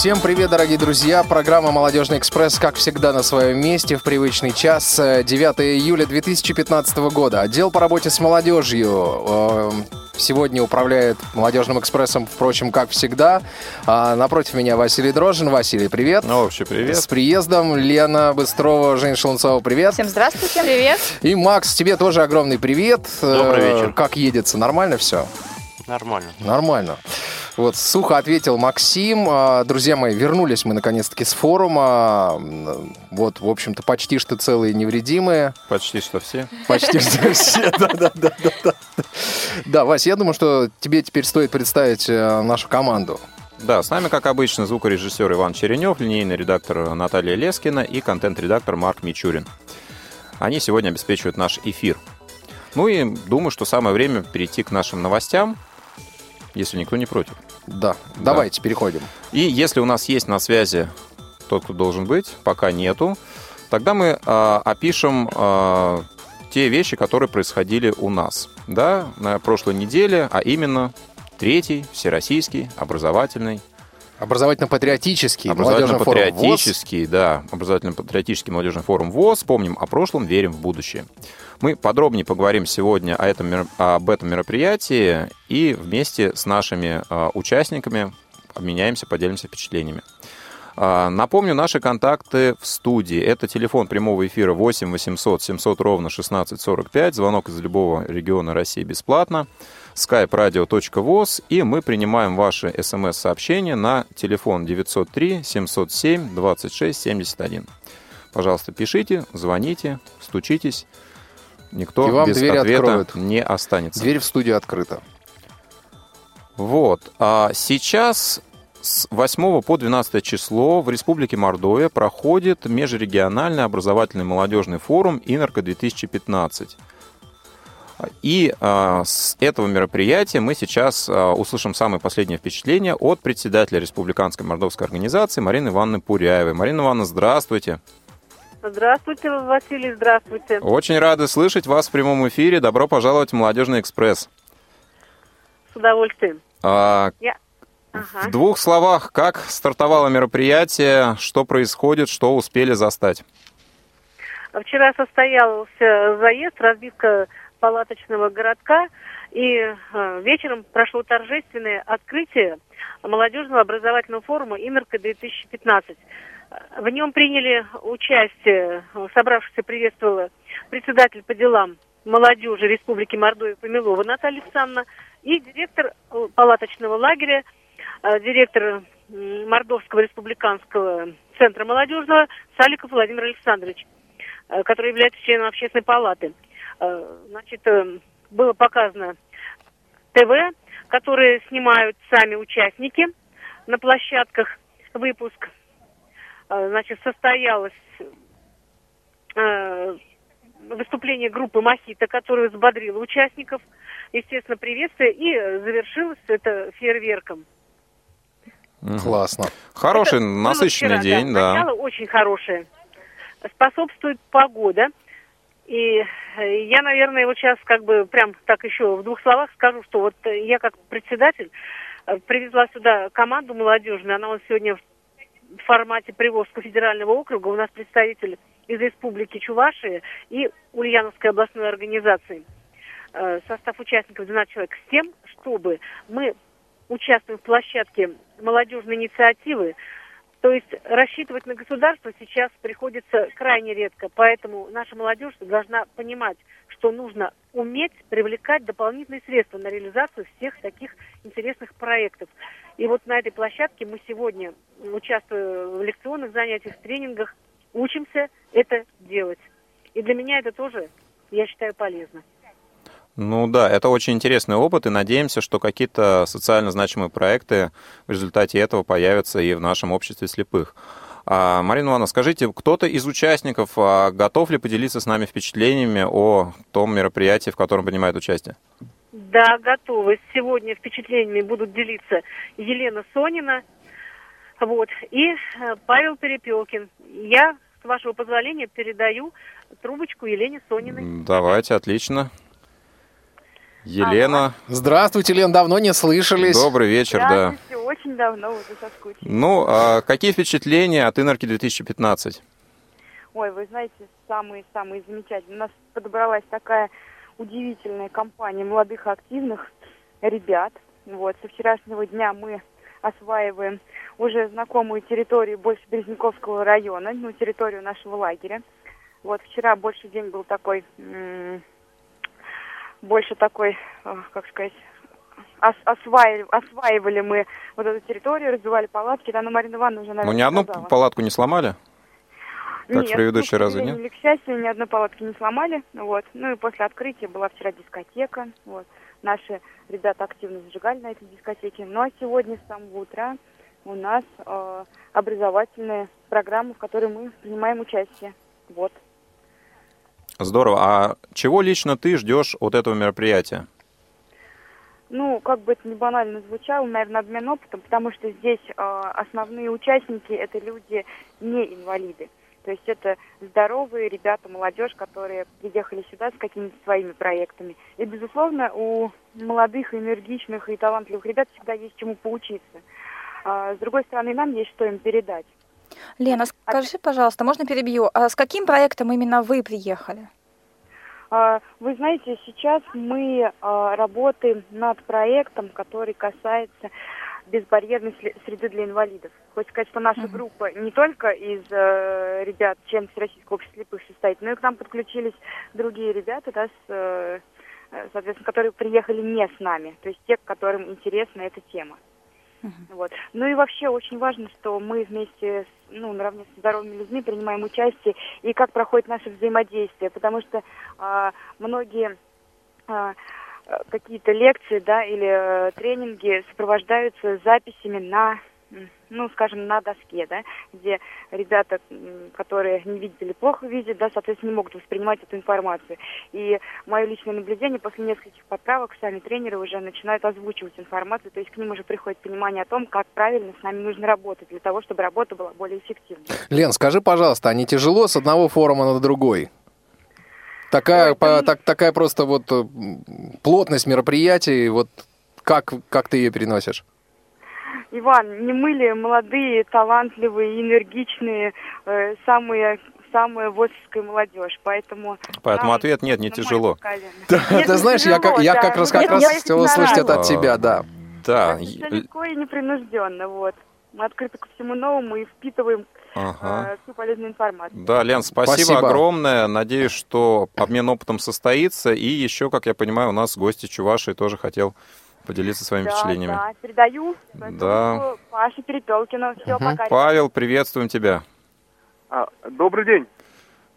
Всем привет, дорогие друзья! Программа «Молодежный экспресс», как всегда, на своем месте в привычный час. 9 июля 2015 года. Отдел по работе с молодежью э, сегодня управляет «Молодежным экспрессом», впрочем, как всегда. А напротив меня Василий Дрожин. Василий, привет! Ну, вообще привет! С приездом. Лена Быстрова, Жень Шелунцова, привет! Всем здравствуйте! Привет! И Макс, тебе тоже огромный привет. Добрый Э, вечер. Как едется? Нормально все? Нормально. Нормально. Вот, сухо ответил Максим. А, Друзья мои, вернулись мы наконец-таки с форума. Вот, в общем-то, почти что целые невредимые. Почти что все. Почти что все. Да, да, да, да, да. Да, Вась, я думаю, что тебе теперь стоит представить э, нашу команду. Да, с нами, как обычно, звукорежиссер Иван Черенев, линейный редактор Наталья Лескина и контент-редактор Марк Мичурин. Они сегодня обеспечивают наш эфир. Ну и думаю, что самое время перейти к нашим новостям, если никто не против. Да, давайте переходим. И если у нас есть на связи тот, кто должен быть, пока нету, тогда мы а, опишем а, те вещи, которые происходили у нас, да, на прошлой неделе, а именно третий всероссийский образовательный, Образовательно-патриотический образовательно-патриотический, да, образовательно-патриотический молодежный форум ВОЗ. Помним о прошлом, верим в будущее. Мы подробнее поговорим сегодня о этом, об этом мероприятии и вместе с нашими а, участниками обменяемся, поделимся впечатлениями. А, Напомню, наши контакты в студии. Это телефон прямого эфира 8 800 700 ровно 1645. Звонок из любого региона России бесплатно. skype radio.voz. И мы принимаем ваши смс-сообщения на телефон 903 707 26 71. Пожалуйста, пишите, звоните, стучитесь. Никто И вам без ответа откроют. не останется. Дверь в студию открыта. Вот. А сейчас с 8 по 12 число в Республике Мордовия проходит межрегиональный образовательный молодежный форум «Инорка-2015». И а, с этого мероприятия мы сейчас а, услышим самые последние впечатления от председателя Республиканской мордовской организации Марины Ивановны Пуряевой. Марина Ивановна, здравствуйте. Здравствуйте, Василий, здравствуйте. Очень рады слышать вас в прямом эфире. Добро пожаловать в «Молодежный экспресс». С удовольствием. А, Я... В двух словах, как стартовало мероприятие, что происходит, что успели застать? Вчера состоялся заезд, разбивка палаточного городка, и э, вечером прошло торжественное открытие молодежного образовательного форума «Инорка-2015». В нем приняли участие, э, собравшихся приветствовала председатель по делам молодежи Республики Мордовия Помилова Наталья Александровна и директор э, палаточного лагеря, директор м, Мордовского республиканского центра молодежного Саликов Владимир Александрович, э, который является членом общественной палаты. Э, Значит, э, было показано ТВ, которые снимают сами участники на площадках. Выпуск, э, значит, состоялось э, выступление группы Махита, которая взбодрила участников, естественно, приветствие, и э, завершилось это фейерверком. Классно. Хороший, Это насыщенный вчера, день, да. Начало очень хорошее. Способствует погода. И э, я, наверное, вот сейчас как бы прям так еще в двух словах скажу, что вот я как председатель э, привезла сюда команду молодежную. Она вот сегодня в формате Приволжского федерального округа. У нас представитель из Республики Чувашия и Ульяновской областной организации. Э, Состав участников 12 человек с тем, чтобы мы участвуем в площадке молодежной инициативы. То есть рассчитывать на государство сейчас приходится крайне редко. Поэтому наша молодежь должна понимать, что нужно уметь привлекать дополнительные средства на реализацию всех таких интересных проектов. И вот на этой площадке мы сегодня, участвуя в лекционных занятиях, тренингах, учимся это делать. И для меня это тоже, я считаю, полезно. Ну да, это очень интересный опыт, и надеемся, что какие-то социально значимые проекты в результате этого появятся и в нашем обществе слепых. А, Марина Ивановна, скажите, кто-то из участников а, готов ли поделиться с нами впечатлениями о том мероприятии, в котором принимает участие? Да, готовы. Сегодня впечатлениями будут делиться Елена Сонина вот, и э, Павел Перепелкин. Я с вашего позволения, передаю трубочку Елене Сониной. Давайте, отлично. Елена, Здравствуйте, Лен, давно не слышались. добрый вечер, да. Очень давно уже соскучились. Ну, а какие впечатления от Инорки 2015? Ой, вы знаете, самые-самые замечательные. У нас подобралась такая удивительная компания молодых активных ребят. Вот, со вчерашнего дня мы осваиваем уже знакомую территорию больше Березняковского района, ну, территорию нашего лагеря. Вот, вчера больше день был такой, м, больше такой, э, как сказать, ос- осваивали, осваивали мы вот эту территорию, разбивали палатки. Да, ну, Марина Ивановна уже, наверное, Ну, ни одну сказала. палатку не сломали? Как в Нет, предыдущие ну, к разы, или к счастью, ни одной палатки не сломали. Вот. Ну и после открытия была вчера дискотека. Вот. Наши ребята активно зажигали на этой дискотеке. Ну а сегодня с самого утра у нас э, образовательная программа, в которой мы принимаем участие. Вот. Здорово. А чего лично ты ждешь от этого мероприятия? Ну, как бы это не банально звучало, наверное, обмен опытом, потому что здесь э, основные участники это люди не инвалиды. То есть это здоровые ребята, молодежь, которые приехали сюда с какими-то своими проектами. И, безусловно, у молодых, энергичных и талантливых ребят всегда есть чему поучиться. А, с другой стороны, нам есть что им передать. Лена, скажи, пожалуйста, можно перебью? А с каким проектом именно вы приехали? А, Вы знаете, сейчас мы а, работаем над проектом, который касается безбарьерной среды для инвалидов. Хочется сказать, что наша группа не только из э, ребят член Всероссийского общества слепых состоит, но и к нам подключились другие ребята, да, с, э, э, соответственно, которые приехали не с нами, то есть те, которым интересна эта тема. Вот. Ну и вообще очень важно, что мы вместе, с, ну, наравне с здоровыми людьми принимаем участие и как проходит наше взаимодействие, потому что а, многие а, э, какие-то лекции, да, или э, тренинги сопровождаются записями на, ну, скажем, на доске, да, где ребята, которые не видят или плохо видят, да, соответственно, не могут воспринимать эту информацию. И мое личное наблюдение, после нескольких поправок сами тренеры уже начинают озвучивать информацию, то есть к ним уже приходит понимание о том, как правильно с нами нужно работать, для того, чтобы работа была более эффективной. Лен, скажи, пожалуйста, а не тяжело с одного форума на другой? Такая, по- так- такая просто вот э, плотность мероприятий, вот как, как ты ее переносишь? Иван, не мы ли молодые, талантливые, энергичные, э, самые самая ВОСовская молодежь, поэтому... Поэтому нам ответ нет, не тижело. сказали. Нет, Ты не знаешь, я, тяжело, как- я да. как раз как это раз на услышать это от тебя, да. Да. Это легко и непринужденно, вот. Мы открыты ко всему новому и впитываем Ага. э, всю полезную информацию. Да, Лен, спасибо, Спасибо. огромное. Надеюсь, что обмен опытом состоится. И еще, как я понимаю, у нас гости Чувашии тоже хотел поделиться своими да, впечатлениями. да, передаю Да. Паше Перепелкину. Все, пока. Павел, приветствуем тебя. А, добрый день.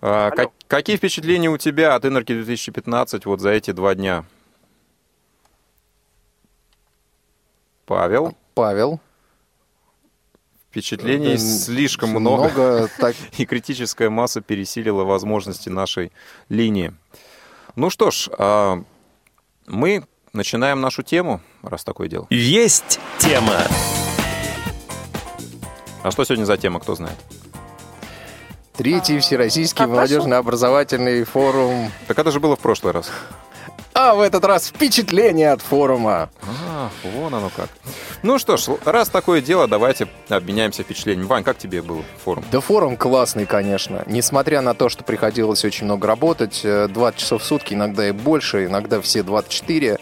А, как- какие впечатления у тебя от Инорки 2015 вот за эти два дня? Павел, Павел. впечатлений Э, слишком много, Много так- и критическая масса пересилила возможности нашей линии. Ну что ж, а, мы начинаем нашу тему, раз такое дело. Есть тема. А что сегодня за тема, кто знает? Третий Всероссийский как прошел? молодежно-образовательный форум. Так это же было в прошлый раз. А в этот раз впечатление от форума. А, вон оно как. Ну что ж, раз такое дело, давайте обменяемся впечатлениями. Вань, как тебе был форум? Да форум классный, конечно. Несмотря на то, что приходилось очень много работать, э, 20 часов в сутки, иногда и больше, иногда все 24,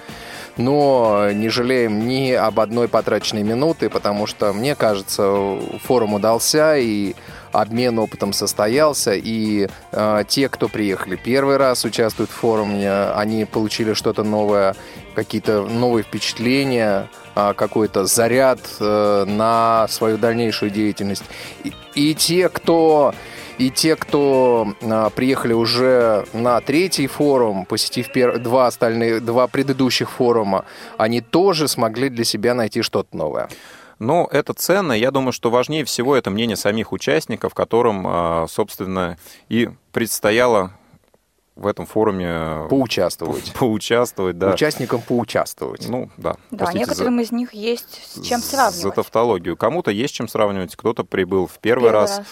но не жалеем ни об одной потраченной минуты, потому что, мне кажется, форум удался, и обмен опытом состоялся, и э, те, кто приехали первый раз участвуют в форуме, они получили что-то новое, какие-то новые впечатления, а, какой-то заряд э, на свою дальнейшую деятельность. И, и те, кто и те, кто а, приехали уже на третий форум, посетив пер- два остальные, два предыдущих форума, они тоже смогли для себя найти что-то новое. Ну, это ценно. Я думаю, что важнее всего это мнение самих участников, которым, а, собственно, и предстояло в этом форуме э, Поучаствовать. поучаствовать. Да. Участникам поучаствовать. Ну, да. Да, простите за- некоторым из них есть с чем За сравнивать. тавтологию. Кому-то есть чем сравнивать, кто-то прибыл в первый, раз. А,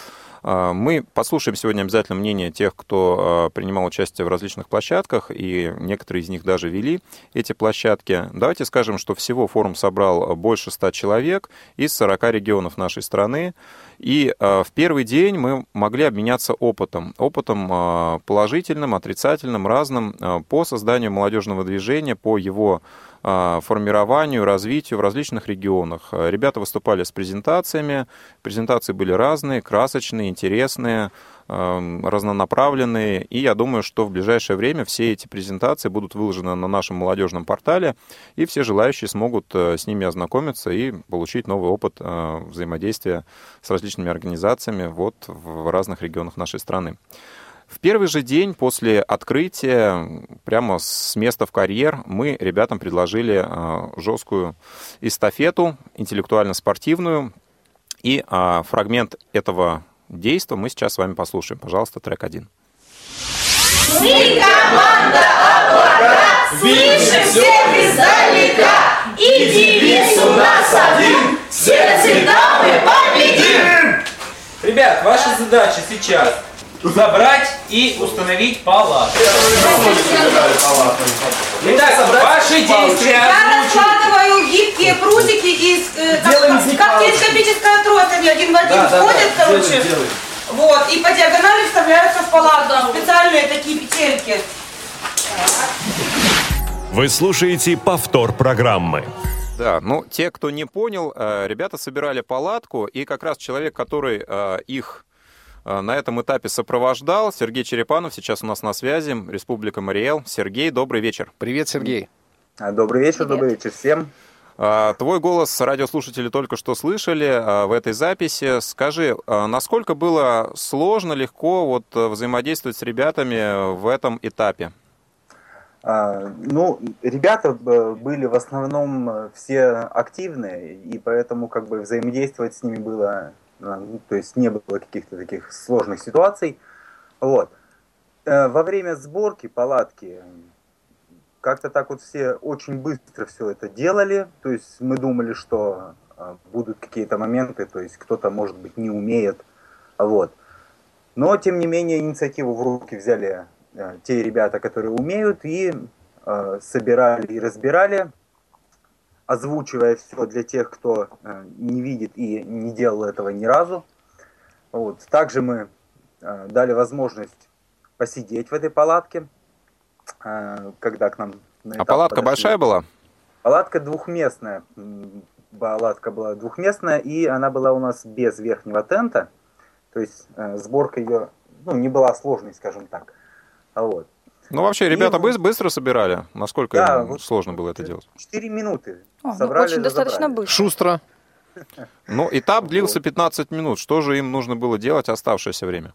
мы послушаем сегодня обязательно мнение тех, кто а, принимал участие в различных площадках, и некоторые из них даже вели эти площадки. Давайте скажем, что всего форум собрал больше ста человек из 40 регионов нашей страны. И в первый день мы могли обменяться опытом. Опытом положительным, отрицательным, разным по созданию молодежного движения, по его а, формированию, развитию в различных регионах. Ребята выступали с презентациями. Презентации были разные, красочные, интересные, а, разнонаправленные. И я думаю, что в ближайшее время все эти презентации будут выложены на нашем молодежном портале, и все желающие смогут э, с ними ознакомиться и получить новый опыт э, взаимодействия с различными организациями вот в разных регионах нашей страны. В первый же день после открытия, прямо с места в карьер, мы ребятам предложили а, жесткую эстафету, интеллектуально-спортивную. И а, фрагмент этого действия мы сейчас с вами послушаем. Пожалуйста, трек один. Мы команда облака, слышим всех издалека, и девиз у нас один, все цвета мы победим! Ребят, ваша задача сейчас забрать и установить палатку. Итак, ваши действия. Гибкие прутики из э, как, телескопическая тростами один в один да, входят, да, да. короче. Вот, и по диагонали вставляются в палатку. Специальные такие петельки. Вы слушаете повтор программы. Да, ну те, кто не понял, э, ребята собирали палатку, и как раз человек, который э, их Э, на этом этапе сопровождал Сергей Черепанов, сейчас у нас на связи, Республика Мариэл. Сергей, добрый вечер. Привет, Сергей. Добрый вечер, Привет. добрый вечер всем. А, твой голос радиослушатели только что слышали а, в этой записи. Скажи, насколько было сложно, легко вот взаимодействовать с ребятами в этом этапе? Ну, ребята были в основном э, все активные, и поэтому как бы взаимодействовать с ними было а, ну, то есть не было каких-то таких сложных ситуаций. Вот. Э, во время сборки палатки как-то так вот все очень быстро все это делали, то есть мы думали, что а, будут какие-то моменты, то есть кто-то, может быть, не умеет, вот. Но, тем не менее, инициативу в руки взяли э, те ребята, которые умеют, и э, собирали и разбирали озвучивая все для тех, кто э, не видит и не делал этого ни разу. Вот. Также мы э, дали возможность посидеть в этой палатке, когда к нам на А палатка подошли. большая была? Палатка двухместная. Палатка была двухместная, и она была у нас без верхнего тента. То есть сборка ее ну, не была сложной, скажем так. Вот. Ну, вообще, ребята и... быстро собирали? Насколько да, вот сложно было это делать? Четыре минуты. О, ну, Собрали, ну, очень достаточно быстро. Шустро. Ну, этап длился 15 минут. Что же им нужно было делать оставшееся время?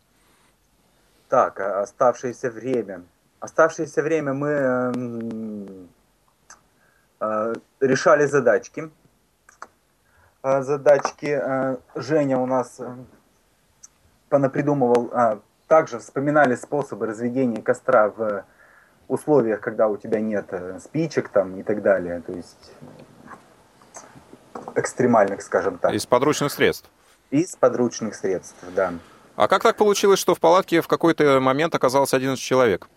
Так, а, оставшееся время. Оставшееся время мы э, решали задачки. А, задачки э, Женя у нас э, понапридумывал э, также вспоминали способы разведения костра в условиях, когда у тебя нет э, спичек там и так далее. То есть экстремальных, скажем так. Из подручных средств? Из подручных средств, да. А как так получилось, что в палатке в какой-то момент оказалось 11 человек?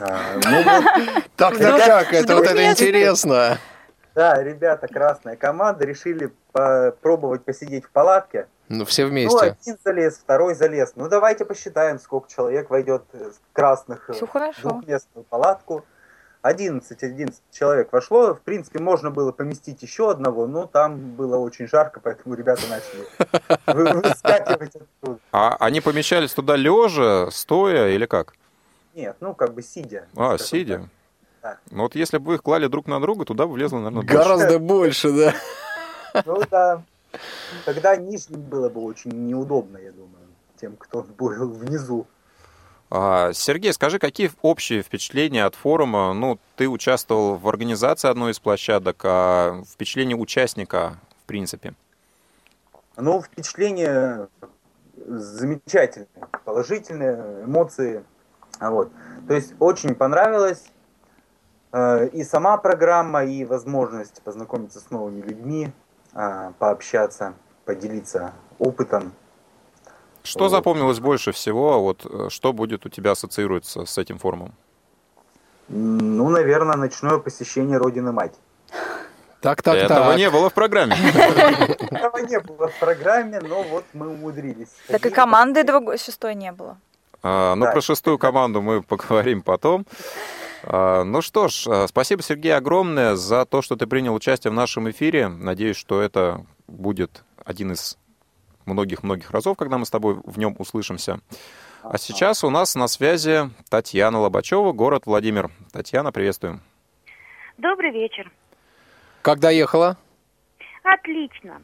А, ну, так, так, так, это вот это интересно. Да, ребята, красная команда решили попробовать посидеть в палатке. Ну, все вместе. Ну, один залез, второй залез. Ну, давайте посчитаем, сколько человек войдет красных хорошо. в двухместную палатку. 11, 11 человек вошло. В принципе, можно было поместить еще одного, но там было очень жарко, поэтому ребята начали выскакивать оттуда. А они помещались туда лежа, стоя или как? Нет, ну, как бы сидя. А, сидя? Да. Ну, вот если бы вы их клали друг на друга, туда бы влезло, наверное, Гораздо больше, да. Ну, да. Тогда нижним было бы очень неудобно, я думаю, тем, кто был внизу. А, Сергей, скажи, какие общие впечатления от форума? Ну, ты участвовал в организации одной из площадок, а впечатление участника, в принципе? Ну, впечатление замечательное, положительные эмоции. Вот. То есть очень понравилось э, и сама программа, и возможность познакомиться с новыми людьми, а, пообщаться, поделиться опытом. Что запомнилось больше всего? Вот э, что будет у тебя ассоциируется с этим форумом? Ну, наверное, ночное посещение Родины Мать. Так, так, Этого так. не было в программе. Этого не было в программе, но вот мы умудрились. Так и команды другой, шестой не было. А, Ну, Да. про шестую команду мы поговорим потом. А, Ну что ж, а, спасибо, Сергей, огромное за то, что ты принял участие в нашем эфире. Надеюсь, что это будет один из многих-многих разов, когда мы с тобой в нем услышимся. А сейчас у нас на связи Татьяна Лобачева, город Владимир. Татьяна, приветствуем. Добрый вечер. Как доехала? Отлично.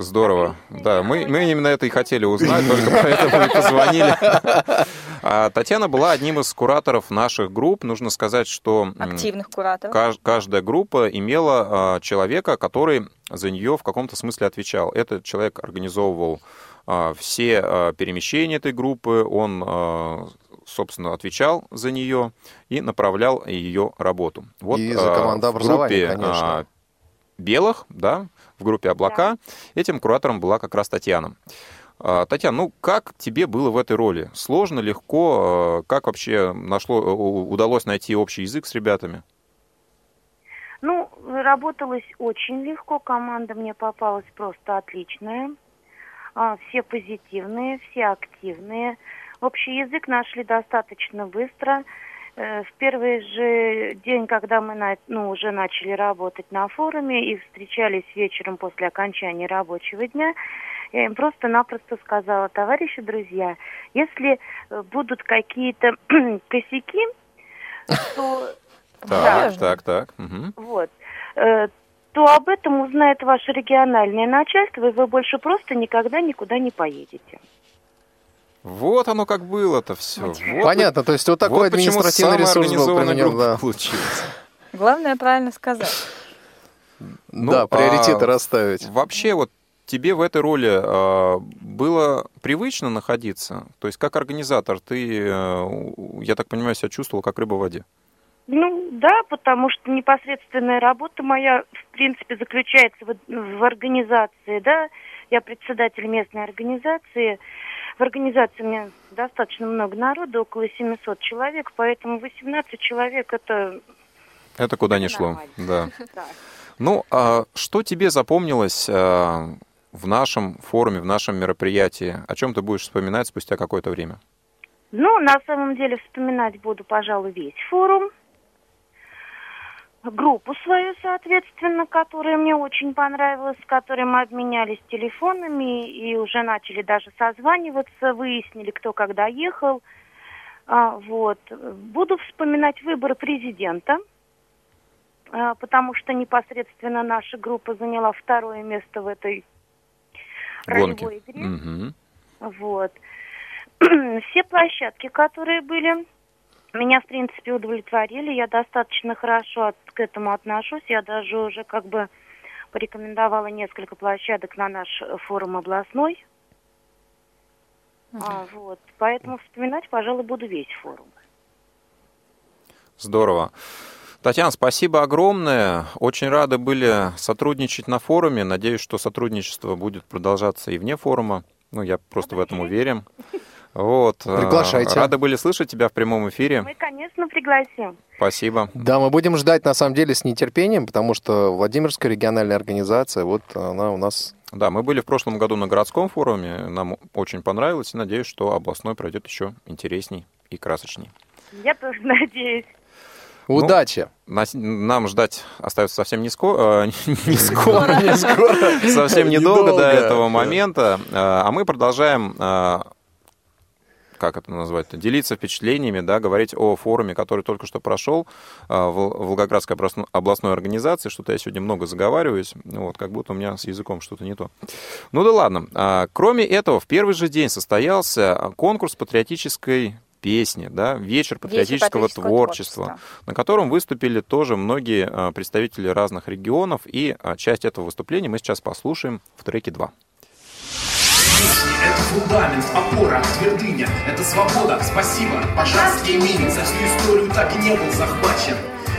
Здорово. Да, мы, мы именно это и хотели узнать, только поэтому и позвонили. А Татьяна была одним из кураторов наших групп. Нужно сказать, что Активных кураторов. каж- каждая группа имела а, человека, который за нее в каком-то смысле отвечал. Этот человек организовывал а, все перемещения этой группы, он, собственно, отвечал за нее и направлял ее работу. Вот И за командообразование, в группе конечно. белых, да, в группе облака, этим куратором была как раз Татьяна. А, Татьяна, ну как тебе было в этой роли? Сложно, легко? А, Как вообще нашло, у- удалось найти общий язык с ребятами? Ну, работалось очень легко, команда мне попалась просто отличная. А, Все позитивные, все активные. Общий язык нашли достаточно быстро. Э, В первый же день, когда мы на- ну, уже начали работать на форуме и встречались вечером после окончания рабочего дня, я им просто-напросто сказала, товарищи, друзья, если э, будут какие-то косяки, то... Да. Так, так, так. Вот. Э, то об этом узнает ваше региональное начальство, и вы больше просто никогда никуда не поедете. Вот оно как было-то все. Понятно, то есть вот такой административный ресурс был применен, да. получился. Главное правильно сказать. Да, приоритеты а расставить. Вообще вот тебе в этой роли а, было привычно находиться? То есть как организатор ты, э, я так понимаю, себя чувствовал как рыба в воде? Ну, да, потому что непосредственная работа моя, в принципе, заключается в, в организации, да. Я председатель местной организации. В организации у меня достаточно много народу, около 700 человек, поэтому 18 человек это... Это куда ни шло, да. Ну, а что тебе запомнилось а, в нашем форуме, в нашем мероприятии? О чем ты будешь вспоминать спустя какое-то время? Ну, на самом деле вспоминать буду, пожалуй, весь форум. Группу свою, соответственно, которая мне очень понравилась, с которой мы обменялись телефонами и уже начали даже созваниваться, выяснили, кто когда ехал. А, вот. Буду вспоминать выборы президента, а, потому что непосредственно наша группа заняла второе место в этой Гонки. ролевой игре. Мгм. Вот. Все площадки, которые были, меня, в принципе, удовлетворили. Я достаточно хорошо от- к этому отношусь. Я даже уже как бы порекомендовала несколько площадок на наш форум областной. А, вот. Поэтому вспоминать, пожалуй, буду весь форум. Здорово. Татьяна, спасибо огромное. Очень рады были сотрудничать на форуме. Надеюсь, что сотрудничество будет продолжаться и вне форума. Ну, я просто в этом уверен. Вот. э, Приглашайте. Рады были слышать тебя в прямом эфире. Мы, конечно, пригласим. Спасибо. Да, мы будем ждать на самом деле с нетерпением, потому что Владимирская региональная организация, вот она у нас... Да, мы были в прошлом году на городском форуме. Нам очень понравилось. И надеюсь, что областной пройдет еще интересней и красочней. Я тоже надеюсь. Удачи! Нас- Нам ждать остается совсем не скоро, не скоро, Не скоро. совсем недолго до этого да. момента, Э, а мы продолжаем, э, как это назвать, делиться впечатлениями, да, говорить о форуме, который только что прошел э, в Волгоградской областно- областной организации, что-то я сегодня много заговариваюсь, ну вот, как будто у меня с языком что-то не то. Ну да ладно. А, Кроме этого, в первый же день состоялся конкурс патриотической песни, да, вечер патриотического, патриотического творчества, творчества. на котором выступили тоже многие а, представители разных регионов, и а, часть этого выступления мы сейчас послушаем в треке 2. Песни — это фундамент, опора, твердыня, это свобода, спасибо, пожарский мин За всю историю так и не был захвачен.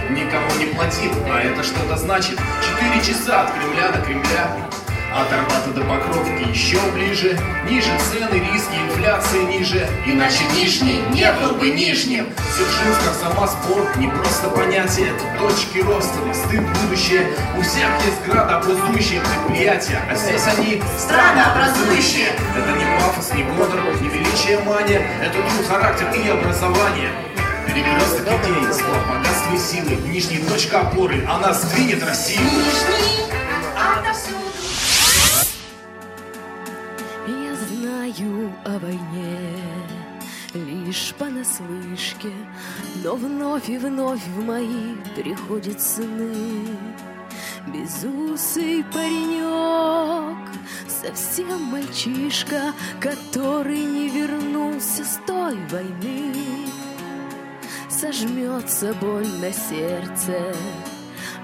Никого не платил, а это что-то значит. Четыре часа от Кремля до Кремля От Арбата до Покровки еще ближе. Ниже цены, риски, инфляция ниже. Иначе Нижний не был бы Нижним. Дзержинск, как сама спорт, не просто понятие. Это точки роста, мосты будущее. У всех есть градообразующие предприятия. А здесь они странообразующие Это не пафос, не бодр, не величие мания. Это труд, характер и образование. Перекресток идей, слов, богатства и силы. Нижний точка опоры, она сдвинет Россию. Я знаю о войне лишь понаслышке, Но вновь и вновь в мои приходят сны. Безусый паренек, совсем мальчишка, Который не вернулся с той войны. Сожмется боль на сердце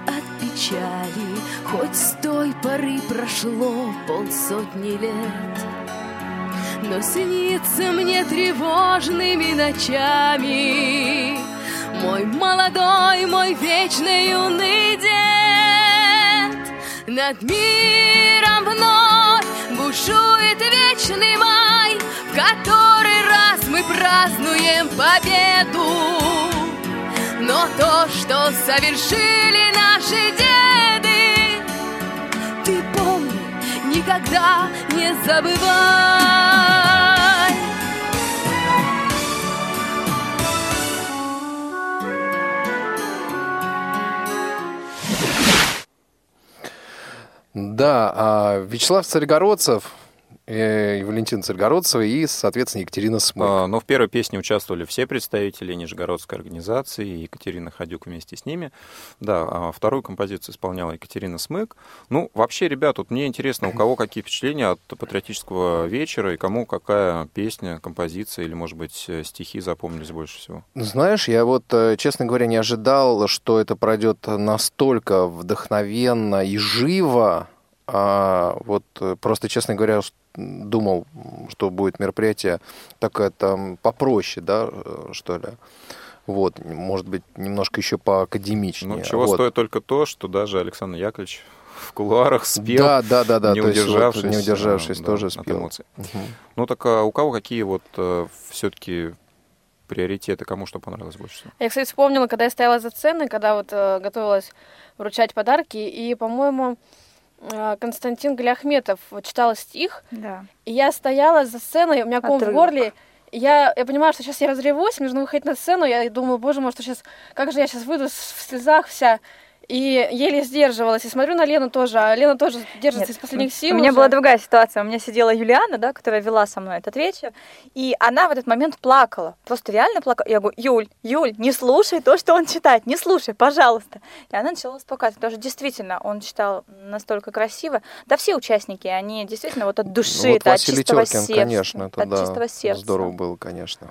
от печали, Хоть с той поры прошло полсотни лет. Но снится мне тревожными ночами. Мой молодой, мой вечный юный дед Над миром вновь бушует вечный май В который раз мы празднуем победу. Но то, что совершили наши деды никогда не забывай. Да, а Вячеслав Царегородцев, и Валентин Царегородцева и, соответственно, Екатерина Смык. А, Но в первой песне участвовали все представители Нижегородской организации, и Екатерина Ходюк вместе с ними. Да, а вторую композицию исполняла Екатерина Смык. Ну, вообще, ребят, тут мне интересно, у кого какие впечатления от патриотического вечера, и кому какая песня, композиция или, может быть, стихи запомнились больше всего? Знаешь, я вот, э, честно говоря, не ожидал, что это пройдет настолько вдохновенно и живо. А вот э, просто, честно говоря, думал, что будет мероприятие такое там попроще, да, э, что ли. Вот, может быть, немножко еще поакадемичнее. Ну, чего Вот. стоит только то, что даже Александр Яковлевич в кулуарах спел, Да, да, да, да. не то есть вот удержавшись, не удержавшись, э, да, тоже от спел. эмоций. Мгм. Ну так а у кого какие вот все-таки приоритеты, кому что понравилось больше всего? Я, кстати, вспомнила, когда я стояла за сценой, когда вот э, готовилась вручать подарки, и, по-моему, э, Константин Галяхметов читал стих, Да. и я стояла за сценой, у меня ком в Отрывок. горле, и я, я понимаю, что сейчас я разревусь, мне нужно выходить на сцену, я думала, боже мой, что сейчас, как же я сейчас выйду в слезах вся, и еле сдерживалась, и смотрю на Лену тоже, а Лена тоже держится из последних сил У меня уже. была другая ситуация. У меня сидела Юлиана, да, которая вела со мной этот вечер, и она в этот момент плакала. Просто реально плакала. Я говорю, Юль, Юль, не слушай то, что он читает, не слушай, пожалуйста. И она начала успокаиваться, потому что действительно он читал настолько красиво. Да все участники, они действительно вот от души, Ну, вот это от чистого Тёткин, сердца. конечно, это от да, чистого сердца. здорово было, конечно.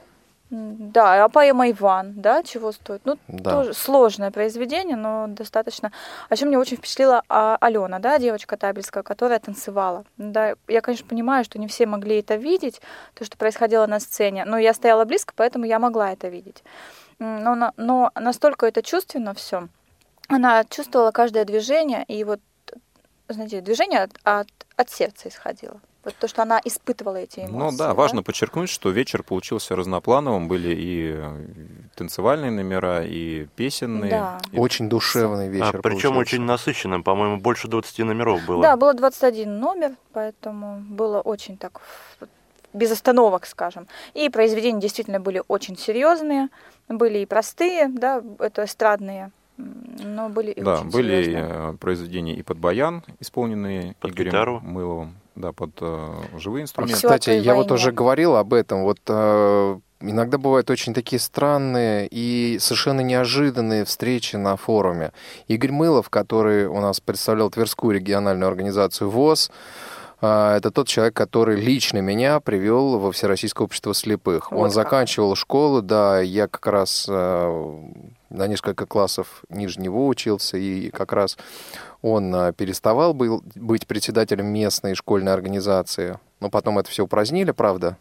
Да, а поэма Иван, да, чего стоит? Ну, Да. тоже сложное произведение, но достаточно. А еще меня очень впечатлила а, Алена, да, девочка Табельская, которая танцевала. Да, я, конечно, понимаю, что не все могли это видеть, то, что происходило на сцене, но я стояла близко, поэтому я могла это видеть. Но, но настолько это чувственно все. Она чувствовала каждое движение, и вот, знаете, движение от, от, от сердца исходило. Вот то, что она испытывала эти эмоции. Ну да, важно подчеркнуть, что вечер получился разноплановым. Были и э, танцевальные номера, и песенные. Да. и- Очень душевный вечер А, причем получился. очень насыщенным, по-моему, больше 20 номеров было. Да, было 21 номер, поэтому было очень так без остановок, скажем. И произведения действительно были очень серьезные, были и простые, да, это эстрадные, но были и Да, очень были серьезные. э, произведения и под баян, исполненные Под Игорем гитару. Мыловым, да, под э, живые А, инструменты. Кстати, я вот уже говорил об этом. Вот э, иногда бывают очень такие странные и совершенно неожиданные встречи на форуме. Игорь Мылов, который у нас представлял Тверскую региональную организацию ВОЗ, э, это тот человек, который лично меня привел во Всероссийское общество слепых. Вот Он как. заканчивал школу, да, я как раз э, на несколько классов ниже него учился, и как раз он э, переставал был, быть председателем местной школьной организации. Но потом это все упразднили, правда.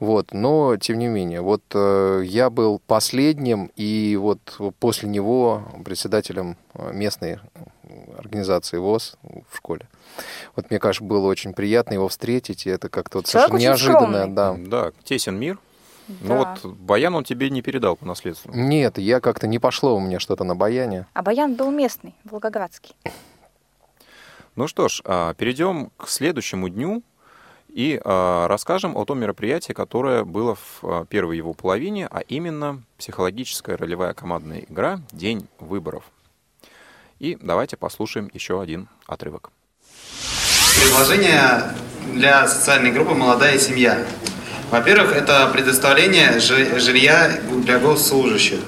Вот, но тем не менее, вот э, я был последним, и вот после него председателем э, местной организации ВОЗ в школе. Вот мне кажется, было очень приятно его встретить, и это как-то вот совершенно неожиданно. Да. да, тесен мир. Ну да. вот баян он тебе не передал по наследству. Нет, я как-то не пошло у меня что-то на баяне. А баян был местный, волгоградский. Ну что ж, а, перейдем к следующему дню и а, расскажем о том мероприятии, которое было в а, первой его половине, а именно психологическая ролевая командная игра «День выборов». И давайте послушаем еще один отрывок. Предложение для социальной группы «Молодая семья». Во-первых, это предоставление жилья для госслужащих.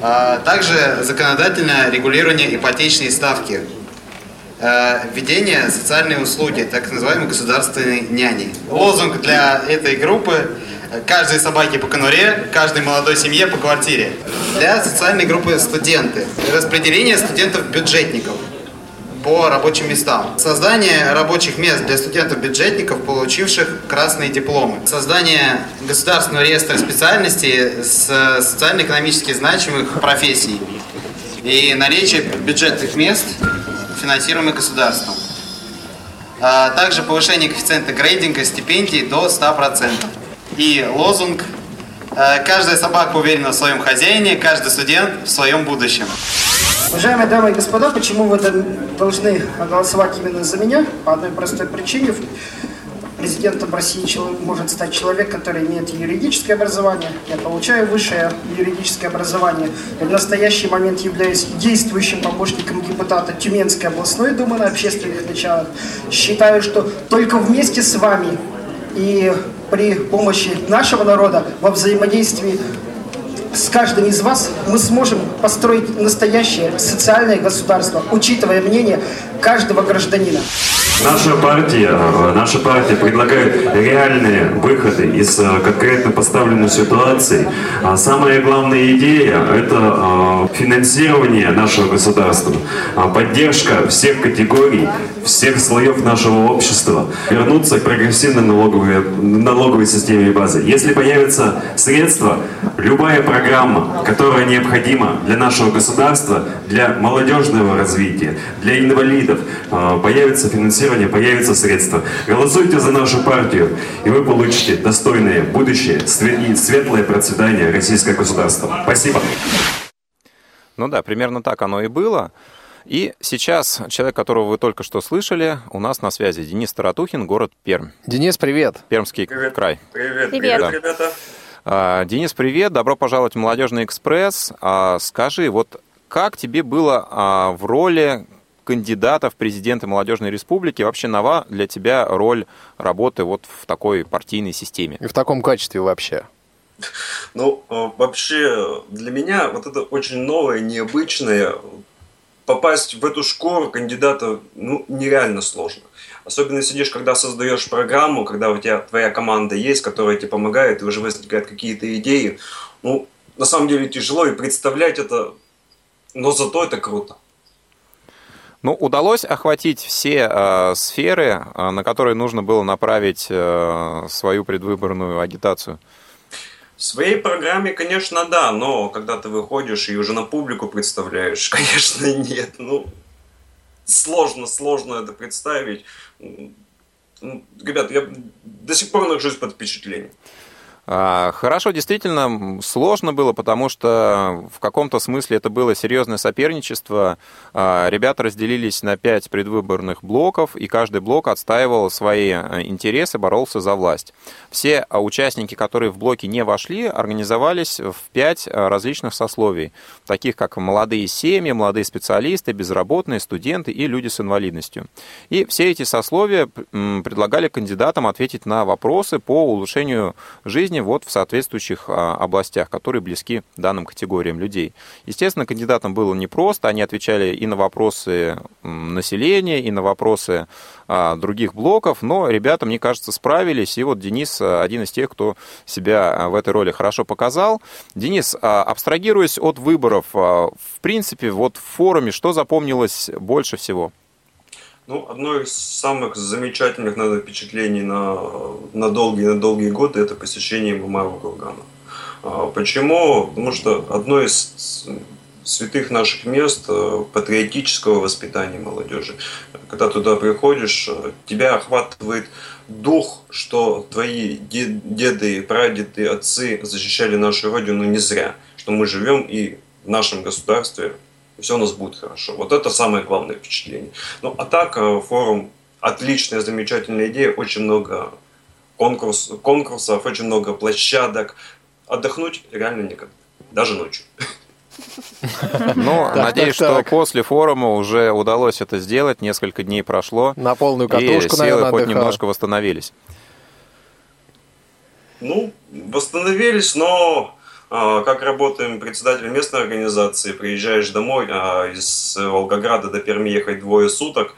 Также законодательное регулирование ипотечной ставки. Э, введение социальной услуги, так называемой государственной няни. Лозунг для этой группы каждой собаке по конуре, каждой молодой семье по квартире. Для социальной группы студенты. Распределение студентов-бюджетников по рабочим местам. Создание рабочих мест для студентов-бюджетников, получивших красные дипломы. Создание государственного реестра специальностей с социально-экономически значимых профессий. И наличие бюджетных мест, финансируемых государством. А также повышение коэффициента грейдинга стипендий до 100%. И лозунг «Каждая собака уверена в своем хозяине, каждый студент в своем будущем». Уважаемые дамы и господа, почему вы должны голосовать именно за меня? По одной простой причине. Президентом России может стать человек, который имеет юридическое образование. Я получаю высшее юридическое образование. Я в настоящий момент являюсь действующим помощником депутата Тюменской областной думы на общественных началах. Считаю, что только вместе с вами и при помощи нашего народа во взаимодействии с каждым из вас мы сможем построить настоящее социальное государство, учитывая мнение каждого гражданина. Наша партия, э, наша партия предлагает реальные выходы из э, конкретно поставленной ситуации. А самая главная идея – это э, финансирование нашего государства, а поддержка всех категорий, всех слоев нашего общества, вернуться к прогрессивной налоговой, налоговой системе базы. Если появятся средства, любая программа, которая необходима для нашего государства, для молодежного развития, для инвалидов, появится финансирование финансирования появятся средства. Голосуйте за нашу партию, и вы получите достойное будущее и светлое процветание российского государства. Спасибо. Ну да, примерно так оно и было. И сейчас человек, которого вы только что слышали, у нас на связи. Денис Таратухин, город Пермь. Денис, привет. Пермский привет. край. Привет, привет, да. ребята. А, Денис, привет. Добро пожаловать в Молодежный экспресс. А, скажи, вот как тебе было а, в роли кандидата в президенты Молодежной Республики. Вообще нова для тебя роль работы вот в такой партийной системе? И в таком качестве вообще? Ну, э, вообще для меня вот это очень новое, необычное. Попасть в эту школу кандидата ну, нереально сложно. Особенно сидишь, когда создаешь программу, когда у тебя твоя команда есть, которая тебе помогает, и уже возникают какие-то идеи. Ну, на самом деле тяжело и представлять это, но зато это круто. Ну, удалось охватить все э, сферы, э, на которые нужно было направить э, свою предвыборную агитацию? В своей программе, конечно, да, но когда ты выходишь и уже на публику представляешь, конечно, нет. Ну, сложно, сложно это представить. Ребят, я до сих пор нахожусь под впечатлением. А, хорошо, действительно сложно было, потому что в каком-то смысле это было серьезное соперничество. А, ребята разделились на пять предвыборных блоков, и каждый блок отстаивал свои э, интересы, боролся за власть. Все участники, которые в блоки не вошли, организовались в пять э, различных сословий, таких как молодые семьи, молодые специалисты, безработные, студенты и люди с инвалидностью. И все эти сословия предлагали кандидатам ответить на вопросы по улучшению жизни жизни вот в соответствующих а, областях, которые близки данным категориям людей. Естественно, кандидатам было непросто, они отвечали и на вопросы населения, и на вопросы а, других блоков, но ребята, мне кажется, справились, и вот Денис а, один из тех, кто себя в этой роли хорошо показал. Денис, абстрагируясь от выборов, в принципе, вот в форуме что запомнилось больше всего? Ну, одно из самых замечательных, наверное, впечатлений на, на долгие, на долгие годы это посещение Мамаева Кургана. А, почему? Потому что одно из святых наших мест э, патриотического воспитания молодежи. Когда туда приходишь, э, тебя охватывает дух, что твои деды, прадеды, отцы защищали нашу родину не зря, что мы живем и в нашем государстве все у нас будет хорошо. Вот это самое главное впечатление. Ну, а так, э, форум отличная, замечательная идея, очень много конкурс, конкурсов, очень много площадок. Отдохнуть реально никогда, даже ночью. Ну, надеюсь, что после форума уже удалось это сделать. Несколько дней прошло. На полную катушку, и силы хоть немножко восстановились. Ну, восстановились, но как работаем председателем местной организации, приезжаешь домой, а из Волгограда до Перми ехать двое суток,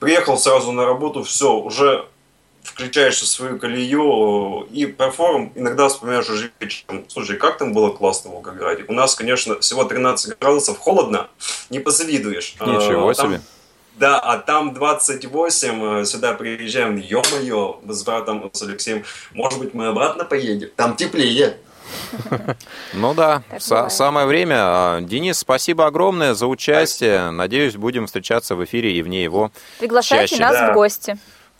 приехал сразу на работу, все, уже включаешься в свою колею и про форум иногда вспоминаешь уже вечером. Слушай, как там было классно в Волгограде? У нас, конечно, всего 13 градусов, холодно, не позавидуешь. Ничего а, там, себе. Да, а там 28, э, сюда приезжаем, ё-моё, с братом, с Алексеем, может быть, мы обратно поедем? Там теплее. Ну да, самое время. А, Денис, спасибо огромное за участие. Надеюсь, будем встречаться в эфире и вне его Приглашайте нас в гости.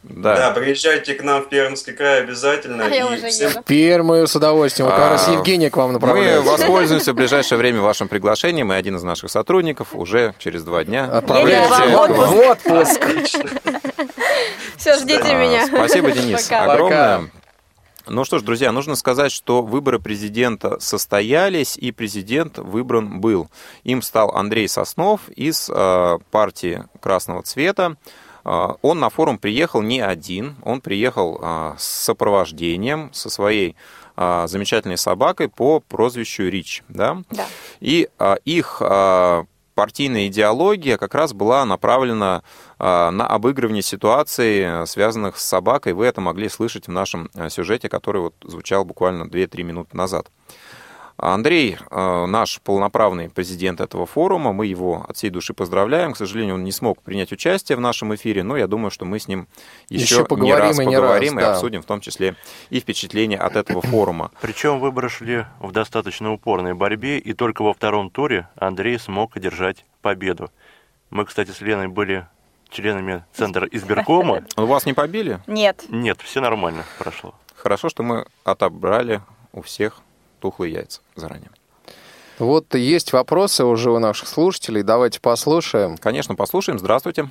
Да. да, приезжайте к нам в Пермский край обязательно. А я уже всем... Пермую с удовольствием. Как раз Евгения к вам направляется. Мы воспользуемся в ближайшее время вашим приглашением, и один из наших сотрудников уже через два дня отправляется в отпуск. Все, ждите меня. Спасибо, Денис. Огромное. Ну что ж, друзья, нужно сказать, что выборы президента состоялись, и президент выбран был. Им стал Андрей Соснов из э, партии Красного Цвета. Э, он на форум приехал не один, он приехал э, с сопровождением, со своей э, замечательной собакой по прозвищу Рич. Да? Да. И их партийная идеология как раз была направлена а, на обыгрывание ситуаций, связанных с собакой. Вы это могли слышать в нашем а, сюжете, который вот звучал буквально 2-3 минуты назад. Андрей, э, наш полноправный президент этого форума, мы его от всей души поздравляем. К сожалению, он не смог принять участие в нашем эфире, но я думаю, что мы с ним еще, еще поговорим не раз и поговорим не раз, и да. обсудим, в том числе и впечатления от этого форума. Причем выборы шли в достаточно упорной борьбе, и только во втором туре Андрей смог одержать победу. Мы, кстати, с Леной были членами Центра избиркома. Вас не побили? Нет. Нет, все нормально прошло. Хорошо, что мы отобрали у всех тухлые яйца заранее. Вот есть вопросы уже у наших слушателей. Давайте послушаем. Конечно, послушаем. Здравствуйте.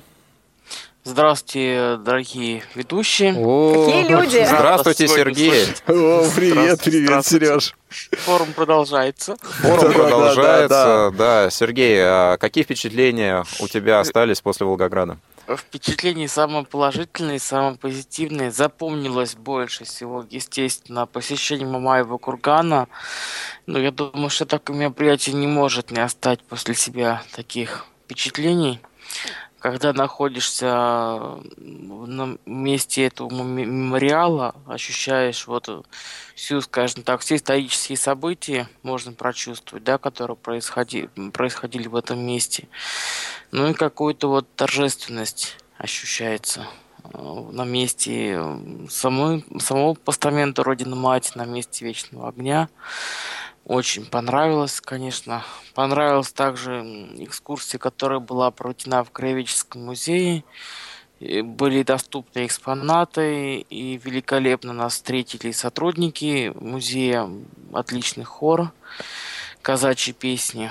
Здравствуйте, дорогие ведущие. О, Какие люди! Здравствуйте, Сергей. О, привет, привет, Сереж. Форум продолжается. Форум продолжается, да. Сергей, а какие впечатления у тебя остались после Волгограда? Впечатления самые положительные, самые позитивные. Запомнилось больше всего, естественно, посещение Мамаева кургана. Но я думаю, что такое мероприятие не может не оставить после себя таких впечатлений. Когда находишься на месте этого мемориала, ощущаешь вот всю, скажем так, все исторические события можно прочувствовать, да, которые происходили, происходили в этом месте. Ну и какую-то вот торжественность ощущается э, на месте самой, самого постамента Родина Мать, на месте Вечного Огня. Очень понравилось, конечно. Понравилась также экскурсия, которая была проведена в Краеведческом музее. Были доступны экспонаты, и великолепно нас встретили сотрудники музея, отличный хор, казачьи песни.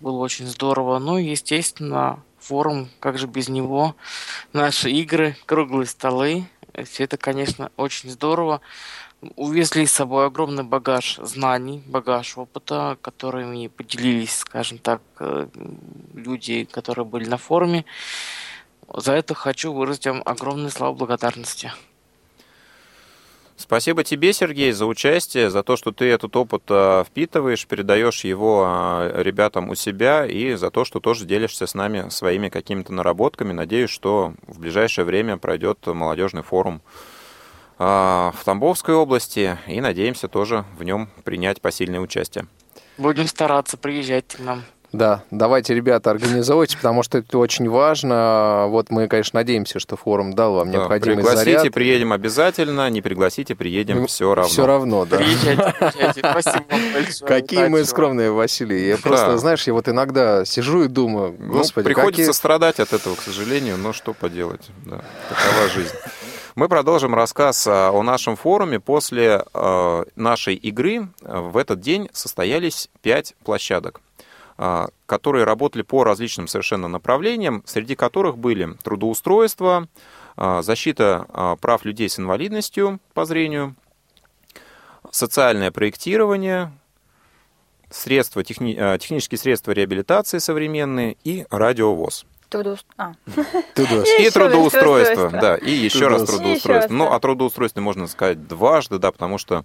Было очень здорово. Ну, естественно, форум, как же без него, наши игры, круглые столы. Все это, конечно, очень здорово. Увезли с собой огромный багаж знаний, багаж опыта, которыми поделились, скажем так, э, люди, которые были на форуме. За это хочу выразить вам огромные слова благодарности. Спасибо тебе, Сергей, за участие, за то, что ты этот опыт а, впитываешь, передаешь его а, ребятам у себя и за то, что тоже делишься с нами своими какими-то наработками. Надеюсь, что в ближайшее время пройдет молодежный форум в Тамбовской области и надеемся тоже в нем принять посильное участие. Будем стараться, приезжать к нам. Да, давайте, ребята, организовывайте, потому что это очень важно. Вот мы, конечно, надеемся, что форум дал вам Да, необходимый пригласите, заряд. приедем обязательно, не пригласите, приедем, все равно. Все равно, да. Приезжайте, приезжайте. Спасибо вам большое. Какие мы скромные, Василий. Я просто, знаешь, я вот иногда сижу и думаю, Ну, господи, приходится страдать от этого, к сожалению, но что поделать, такова жизнь. Мы продолжим рассказ а, о нашем форуме. После э, нашей игры э, в этот день состоялись пять площадок, а, которые работали по различным совершенно направлениям, среди которых были трудоустройство, а, защита а, прав людей с инвалидностью по зрению, социальное проектирование, средства, техни- технические средства реабилитации современные и радиовоз. Трудоус- а. Трудоустройство. И трудоустройство, трудоустройство. да, и еще раз Трудоустройство. трудоустройство. Ну, о трудоустройстве можно сказать дважды, да, потому что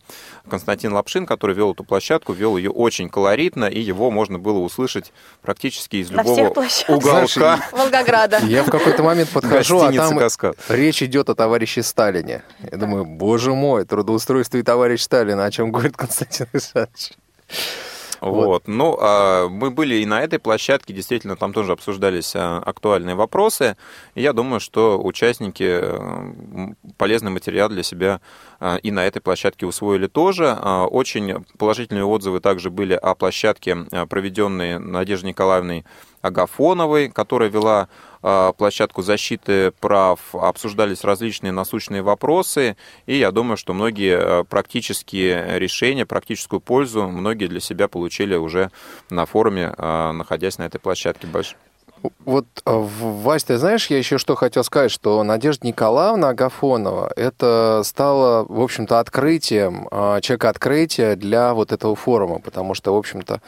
Константин Лапшин, который вел эту площадку, вел ее очень колоритно, и его можно было услышать практически из любого уголка Волгограда. Я в какой-то момент подхожу, а там речь идет о товарище Сталине. Я думаю, боже мой, трудоустройство и товарищ Сталин, о чем говорит Константин Александрович. Вот. Ну, а, мы были и на этой площадке, действительно, там тоже обсуждались а, актуальные вопросы. И я думаю, что участники э, полезный материал для себя а, и на этой площадке усвоили тоже. Очень положительные отзывы также были о площадке, проведенной Надеждой Николаевной Агафоновой, которая вела площадку защиты прав, обсуждались различные насущные вопросы, и я думаю, что многие а, практические решения, практическую пользу многие для себя получили уже на форуме, а, находясь на этой площадке. Вот, а, Вась, ты знаешь, я еще что хотел сказать, что Надежда Николаевна Агафонова, это стало, в общем-то, открытием, а, человека открытия для вот этого форума, потому что, в общем-то,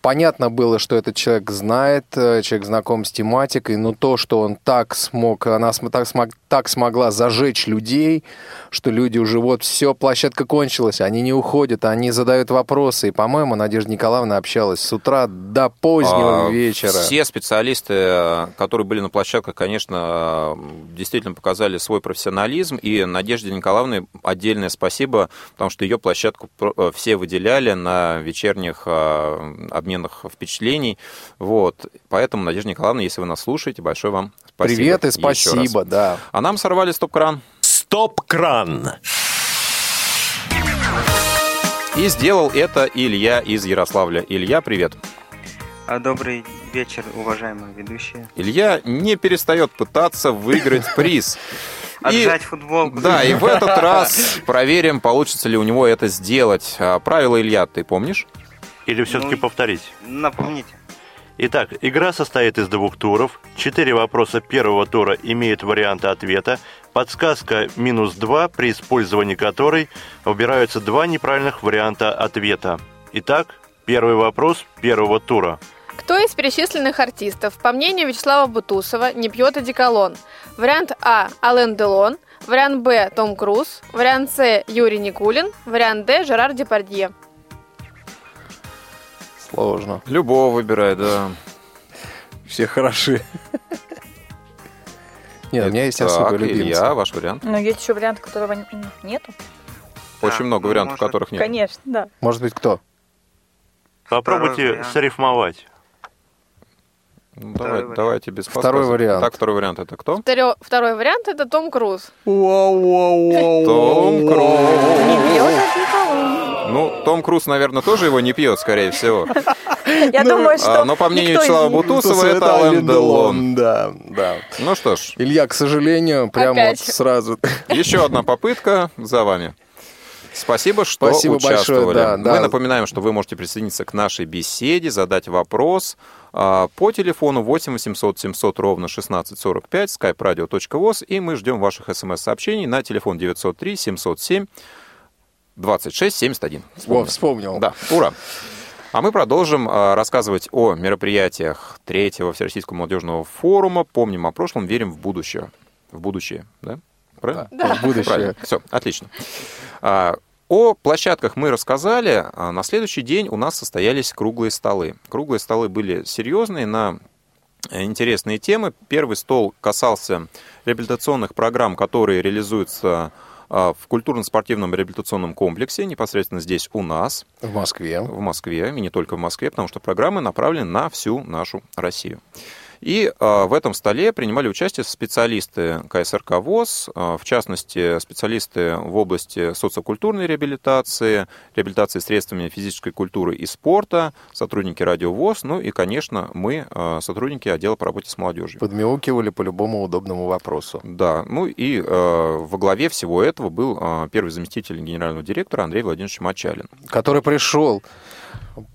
понятно было, что этот человек знает, э, человек знаком с тематикой, но то, что он так смог, она так, смог, так смогла зажечь людей, что люди уже вот все, площадка кончилась, они не уходят, они задают вопросы. И, по-моему, Надежда Николаевна общалась с утра до позднего А, вечера. Все специалисты, которые были на площадках, конечно, действительно показали свой профессионализм. И Надежде Николаевне отдельное спасибо, потому что ее площадку э, все выделяли на вечерних э, обменах впечатлений. Вот. Поэтому, Надежда Николаевна, если вы нас слушаете, большое вам спасибо. Привет и спасибо, да. А нам сорвали стоп-кран. Стоп-кран. И сделал это Илья из Ярославля. Илья, привет. А, Добрый вечер, уважаемые ведущие. Илья не перестает пытаться выиграть приз. И- Отжать футболку. Да, и в этот раз проверим, получится ли у него это сделать. А, Правила, Илья, ты помнишь? Или все-таки Ну, повторить? Напомните. Итак, игра состоит из двух туров. Четыре вопроса первого тура имеют варианты ответа. Подсказка минус два, при использовании которой выбираются два неправильных варианта ответа. Итак, первый вопрос первого тура. Кто из перечисленных артистов, по мнению Вячеслава Бутусова, не пьет одеколон? Вариант А – Ален Делон, вариант Б – Том Круз, вариант С – Юрий Никулин, вариант Д – Жерар Депардье. Сложно. Любого выбирай, да. Все хороши. Нет, у меня есть особый Так, любимец. Илья, ваш вариант. Но есть еще вариант, которого нету. Очень много ну, вариантов, которых нет. Конечно, да. Может быть, кто? Попробуйте срифмовать. Ну, Второй давай- вариант. давайте без Второй подсказок. вариант. Так, второй вариант это кто? Второй, второй вариант – это Том Круз. Том Круз. Не пьет. Ну, Том Круз, наверное, тоже его не пьет, скорее всего. Я думаю, что А, Но по мнению Вячеслава Бутусова, это Ален Делон. Да, да. Ну что ж, Илья, к сожалению, прямо вот сразу. еще одна попытка за вами. Спасибо, что Спасибо участвовали. большое, да, Мы да. напоминаем, что вы можете присоединиться к нашей беседе, задать вопрос а, по телефону 8 800 700 ровно 1645, skype-radio.voz, и мы ждем ваших смс-сообщений на телефон 903 707 26 71. Во, вспомнил. Да, ура! А мы продолжим а, рассказывать о мероприятиях третьего Всероссийского молодежного форума. Помним о прошлом, верим в будущее. В будущее, да? Правильно? Да. В будущее. Все, отлично. О площадках мы рассказали. а На следующий день у нас состоялись круглые столы. Круглые столы были серьезные на интересные темы. Первый стол касался реабилитационных программ, которые реализуются а, в культурно-спортивном реабилитационном комплексе, непосредственно здесь у нас. В Москве. В Москве, и не только в Москве, потому что программы направлены на всю нашу Россию. И э, в этом столе принимали участие специалисты КСРК ВОЗ, э, в частности, специалисты в области социокультурной реабилитации, реабилитации средствами физической культуры и спорта, сотрудники радио ВОЗ, ну и, конечно, мы, э, сотрудники отдела по работе с молодежью. Подмяукивали по любому удобному вопросу. Да, ну и во главе всего этого был первый заместитель генерального директора Андрей Владимирович Мачалин. Который пришел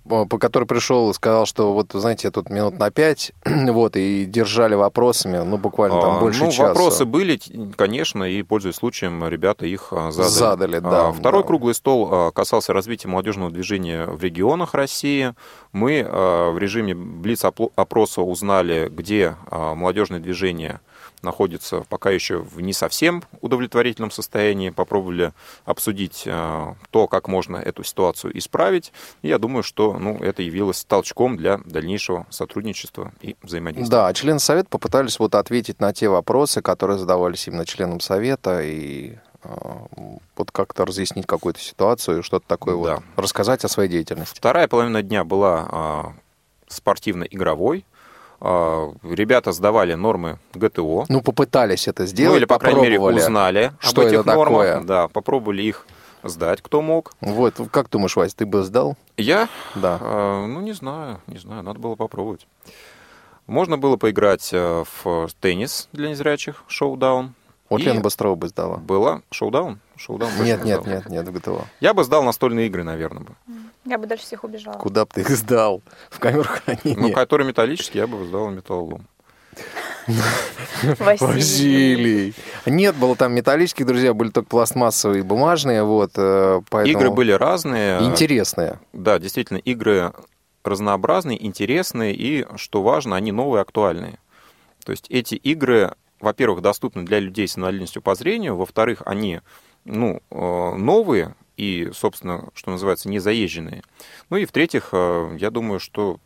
по который пришел и сказал, что вот, знаете, тут минут на пять, вот, и держали вопросами, ну, буквально там больше ну, часа. вопросы были, конечно, и, пользуясь случаем, ребята их а, задали. Задали, да. Второй да. круглый стол а, касался развития молодежного движения в регионах России. Мы а, в режиме блиц-опроса узнали, где молодежное движение находится пока еще в не совсем удовлетворительном состоянии. Попробовали обсудить то, как можно эту ситуацию исправить. И я думаю, что ну, это явилось толчком для дальнейшего сотрудничества и взаимодействия. Да, члены Совета попытались вот ответить на те вопросы, которые задавались именно членам Совета, и вот как-то разъяснить какую-то ситуацию, что-то такое да. вот, рассказать о своей деятельности. Вторая половина дня была спортивно-игровой, Ребята сдавали нормы ГТО. Ну, попытались это сделать, Ну, или, по крайней мере, узнали что об этих это нормах. такое. Да, попробовали их сдать, кто мог. Вот, как думаешь, Вась, ты бы сдал? Я? Да. Э, ну, не знаю, не знаю, надо было попробовать. Можно было поиграть э, в теннис для незрячих, шоу-даун. Вот И Лена Быстрова бы сдала. Была шоу-даун? Шоу-даун Нет, нет, нет, нет, в ГТО. Я бы сдал настольные игры, наверное, бы. Я бы дальше всех убежала. Куда бы ты их сдал? В камеру хранения? Ну, который металлический, я бы сдал металлолом. Василий. Нет, было там металлических, друзья, были только пластмассовые и бумажные, вот, э, поэтому... Игры были разные. Интересные. Да, действительно, игры разнообразные, интересные и, что важно, они новые, актуальные. То есть эти игры, во-первых, доступны для людей с инвалидностью по зрению, во-вторых, они ну, э, новые и, собственно, что называется, не заезженные. Ну и, в-третьих, э, я думаю, что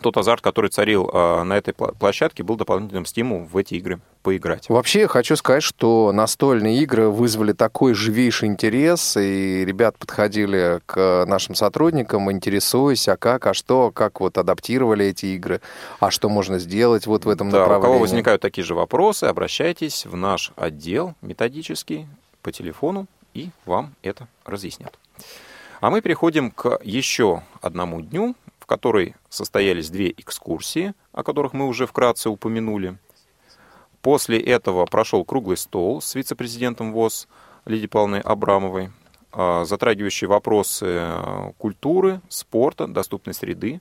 тот азарт, который царил э, на этой площадке, был дополнительным стимулом в эти игры поиграть. Вообще, хочу сказать, что настольные игры вызвали такой живейший интерес, и ребят подходили к нашим сотрудникам, интересуясь, а как, а что, как вот адаптировали эти игры, а что можно сделать вот в этом да, направлении. У кого возникают такие же вопросы, обращайтесь в наш отдел методический по телефону, и вам это разъяснят. А мы переходим к еще одному дню, в которой состоялись две экскурсии, о которых мы уже вкратце упомянули. После этого прошел круглый стол с вице-президентом ВОЗ Лидией Павловной Абрамовой, а, затрагивающий вопросы культуры, спорта, доступной среды.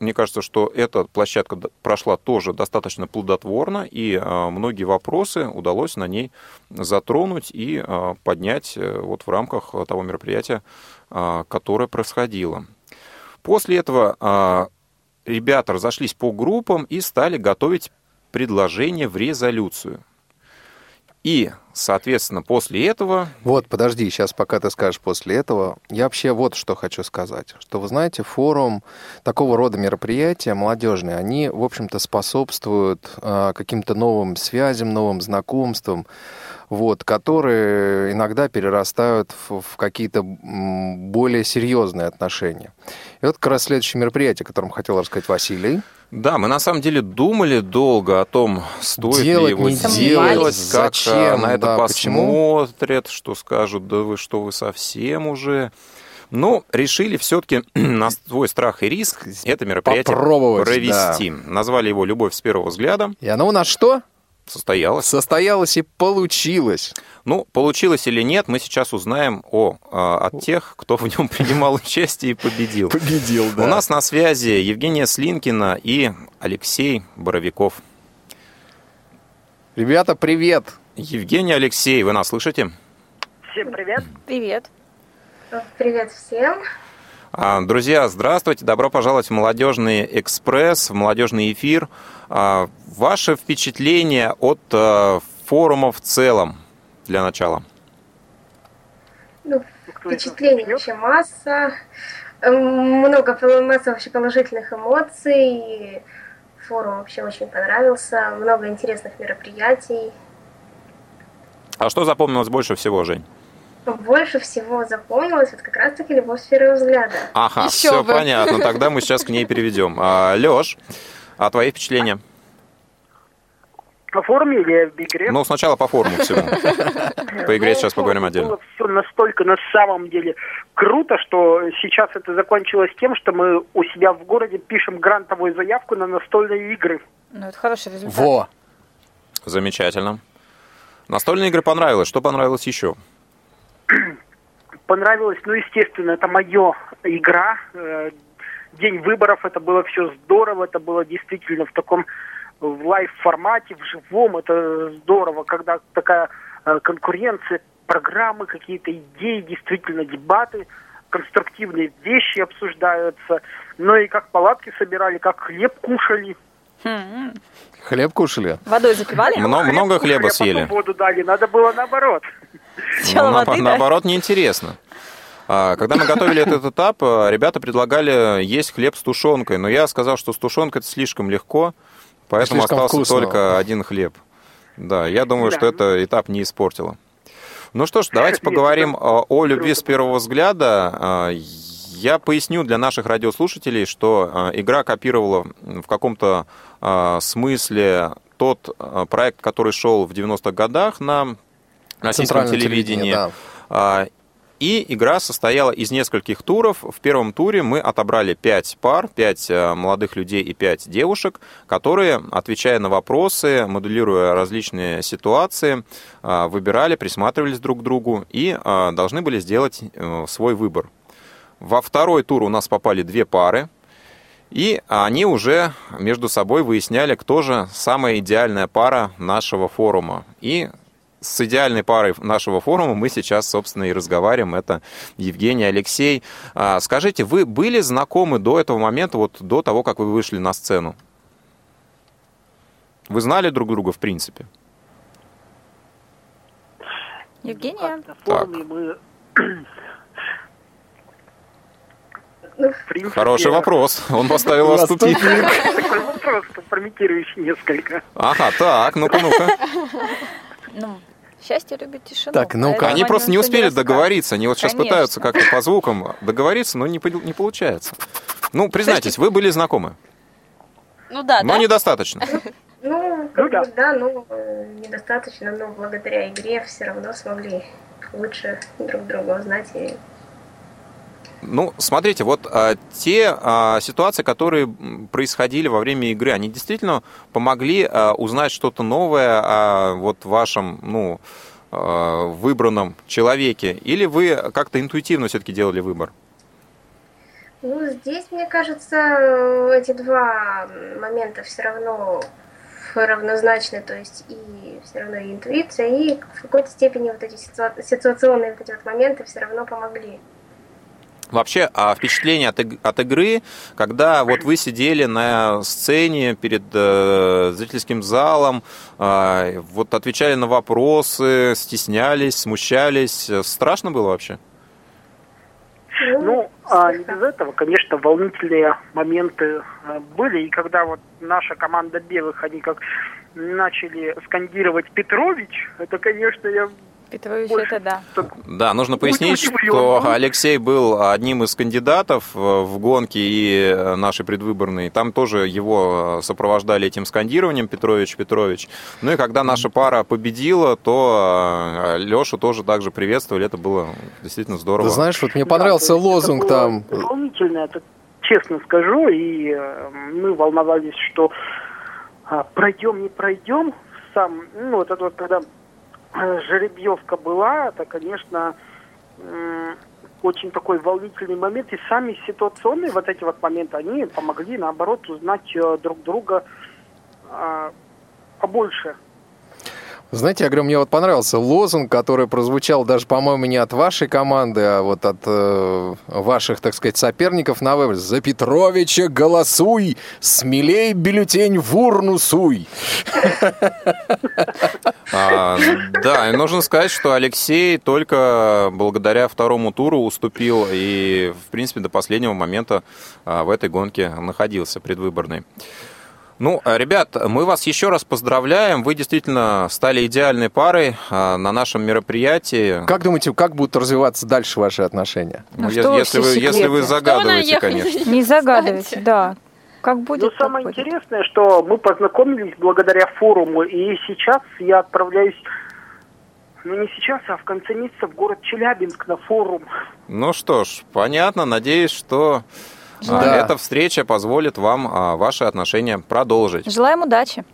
Мне кажется, что эта площадка прошла тоже достаточно плодотворно, и а, многие вопросы удалось на ней затронуть и поднять э, вот в рамках того мероприятия, которое происходило. После этого ребята разошлись по группам и стали готовить предложение в резолюцию. И, соответственно, после этого... Вот, подожди, сейчас пока ты скажешь после этого, я вообще вот что хочу сказать. Что, вы знаете, форум, такого рода мероприятия молодежные, они, в общем-то, способствуют э, каким-то новым связям, новым знакомствам, вот, которые иногда перерастают в, в какие-то более серьезные отношения. И вот как раз следующее мероприятие, о котором хотел рассказать Василий. Да, мы на самом деле думали долго о том, стоит делать, ли его не делать, как зачем, на это да, посмотрят, почему? что скажут, да вы что, вы совсем уже... Но решили все-таки на свой страх и риск это мероприятие Попробовать, провести. да. Назвали его «Любовь с первого взгляда». И оно у нас что? Состоялось. Состоялось и получилось. Ну, получилось или нет, мы сейчас узнаем о, а, от тех, кто в нем принимал участие и победил. Победил, да. У нас на связи Евгения Слинкина и Алексей Боровиков. Ребята, привет! Евгений Алексей, вы нас слышите? Всем привет. Привет. Привет всем. А, Друзья, здравствуйте, добро пожаловать в «Молодежный экспресс», в «Молодежный эфир». А, Ваше впечатление от а, форума в целом для начала? Ну, впечатлений вообще масса. Много, масса вообще положительных эмоций. Форум вообще очень понравился. Много интересных мероприятий. А что запомнилось больше всего, Жень? Больше всего запомнилось вот как раз-таки любовь с первого взгляда. Ага, Еще все бы. понятно. Тогда мы сейчас к ней переведем. А, Леш, а твои впечатления? По форме или в игре? Ну, сначала по форму всему. По игре сейчас поговорим отдельно. Было все настолько на самом деле круто, что сейчас это закончилось тем, что мы у себя в городе пишем грантовую заявку на настольные игры. Ну, это хороший результат. Во! Замечательно. Настольные игры понравилось. Что понравилось еще? Понравилось, ну, естественно, это моя игра. Э, День выборов, это было все здорово, это было действительно в таком в лайв-формате, в живом, это здорово, когда такая э, конкуренция, программы, какие-то идеи, действительно дебаты, конструктивные вещи обсуждаются. Ну и как палатки собирали, как хлеб кушали. Хлеб кушали? Водой запивали? Много, много Кушали, хлеба а потом съели. воду дали, надо было наоборот. Ну, на- наоборот, неинтересно. А, Когда мы готовили этот этап, а, ребята предлагали есть хлеб с тушенкой, но я сказал, что с тушенкой это слишком легко, поэтому Слишком остался вкусно. только один хлеб. Да, я думаю, Да. что это этап не испортило. Ну что ж, давайте поговорим а, о любви с первого взгляда. Я поясню для наших радиослушателей, что а, игра копировала в каком-то а, смысле тот а, проект, который шел в 90-х годах на российском телевидении. да. И игра состояла из нескольких туров. В первом туре мы отобрали пять пар, пять э, молодых людей и пять девушек, которые, отвечая на вопросы, моделируя различные ситуации, выбирали, присматривались друг к другу и должны были сделать э, свой выбор. Во второй тур у нас попали две пары, и они уже между собой выясняли, кто же самая идеальная пара нашего форума. И с идеальной парой нашего форума мы сейчас, собственно, и разговариваем. Это Евгений, Алексей. А, Скажите, вы были знакомы до этого момента, вот до того, как вы вышли на сцену? Вы знали друг друга, в принципе? Евгения. Форуме мы... В принципе, Хороший вопрос. Он поставил вас тупик. Такой вопрос, компрометирующий несколько. Ага, так, ну-ка, ну-ка. Ну, счастье любит тишину. Так, ну-ка. поэтому Они просто не успели договориться. Они вот сейчас Конечно. пытаются как-то по звукам договориться, но не, по- не получается. Ну, признайтесь, вы были знакомы, Ну да, но да? недостаточно. Ну, как бы, да, ну, э, недостаточно, но благодаря игре все равно смогли лучше друг друга узнать и Ну, смотрите, вот а, те а, ситуации, которые происходили во время игры, они действительно помогли а, узнать что-то новое о вот вашем, ну, а, выбранном человеке? Или вы как-то интуитивно все-таки делали выбор? Ну, здесь, мне кажется, эти два момента все равно равнозначны, то есть и все равно и интуиция, и в какой-то степени вот эти ситуа- ситуационные вот эти вот моменты все равно помогли. Вообще, а впечатление от, от игры, когда вот вы сидели на сцене перед э, зрительским залом, э, вот отвечали на вопросы, стеснялись, смущались, страшно было вообще? Ну, а не без этого, конечно, волнительные моменты э, были. И когда вот наша команда белых, они как начали скандировать Петрович, это, конечно, я... Петрович, больше это да. Да, нужно пояснить, что Алексей был одним из кандидатов э, в гонке и э, нашей предвыборной. Там тоже его э, сопровождали этим скандированием Петрович, Петрович. Ну и когда наша пара победила, то Лешу тоже также приветствовали. Это было действительно здорово. Ты знаешь, вот мне понравился лозунг там. Волнительно, это честно скажу, и мы волновались, что а, пройдем, не пройдем. Сам, ну, вот это вот, когда жеребьевка была, это, конечно, очень такой волнительный момент. И сами ситуационные вот эти вот моменты, они помогли, наоборот, узнать э, друг друга а, побольше. Знаете, я говорю, мне вот понравился лозунг, который прозвучал даже, по-моему, не от вашей команды, а вот от э, ваших, так сказать, соперников на выборе. «За Петровича голосуй! Смелей бюллетень в урну суй!» А, да, и нужно сказать, что Алексей только благодаря второму туру уступил и, в принципе, до последнего момента а, в этой гонке находился предвыборной. Ну, э, ребят, мы вас еще раз поздравляем. Вы действительно стали идеальной парой а, на нашем мероприятии. Как думаете, как будут развиваться дальше ваши отношения? Ну, е- если, вы, если вы загадываете, конечно. Не загадывайте, да. Как будет, Ну, самое будет. интересное, что мы познакомились благодаря форуму, и сейчас я отправляюсь, ну не сейчас, а в конце месяца в город Челябинск на форум. Ну что ж, понятно. Надеюсь, что Да. эта встреча позволит вам а, ваши отношения продолжить. Желаем удачи.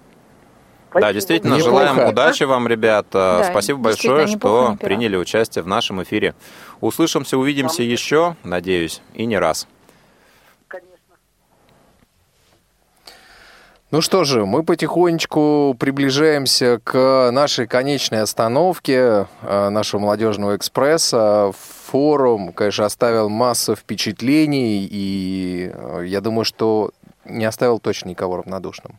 Да, действительно, Неплохо. желаем удачи вам, ребята. Да, Спасибо большое, что приняли участие в нашем эфире. Услышимся, увидимся еще, надеюсь, и не раз. Ну что же, мы потихонечку приближаемся к нашей конечной остановке э, нашего молодежного экспресса. Форум, конечно, оставил массу впечатлений, и э, я думаю, что не оставил точно никого равнодушным.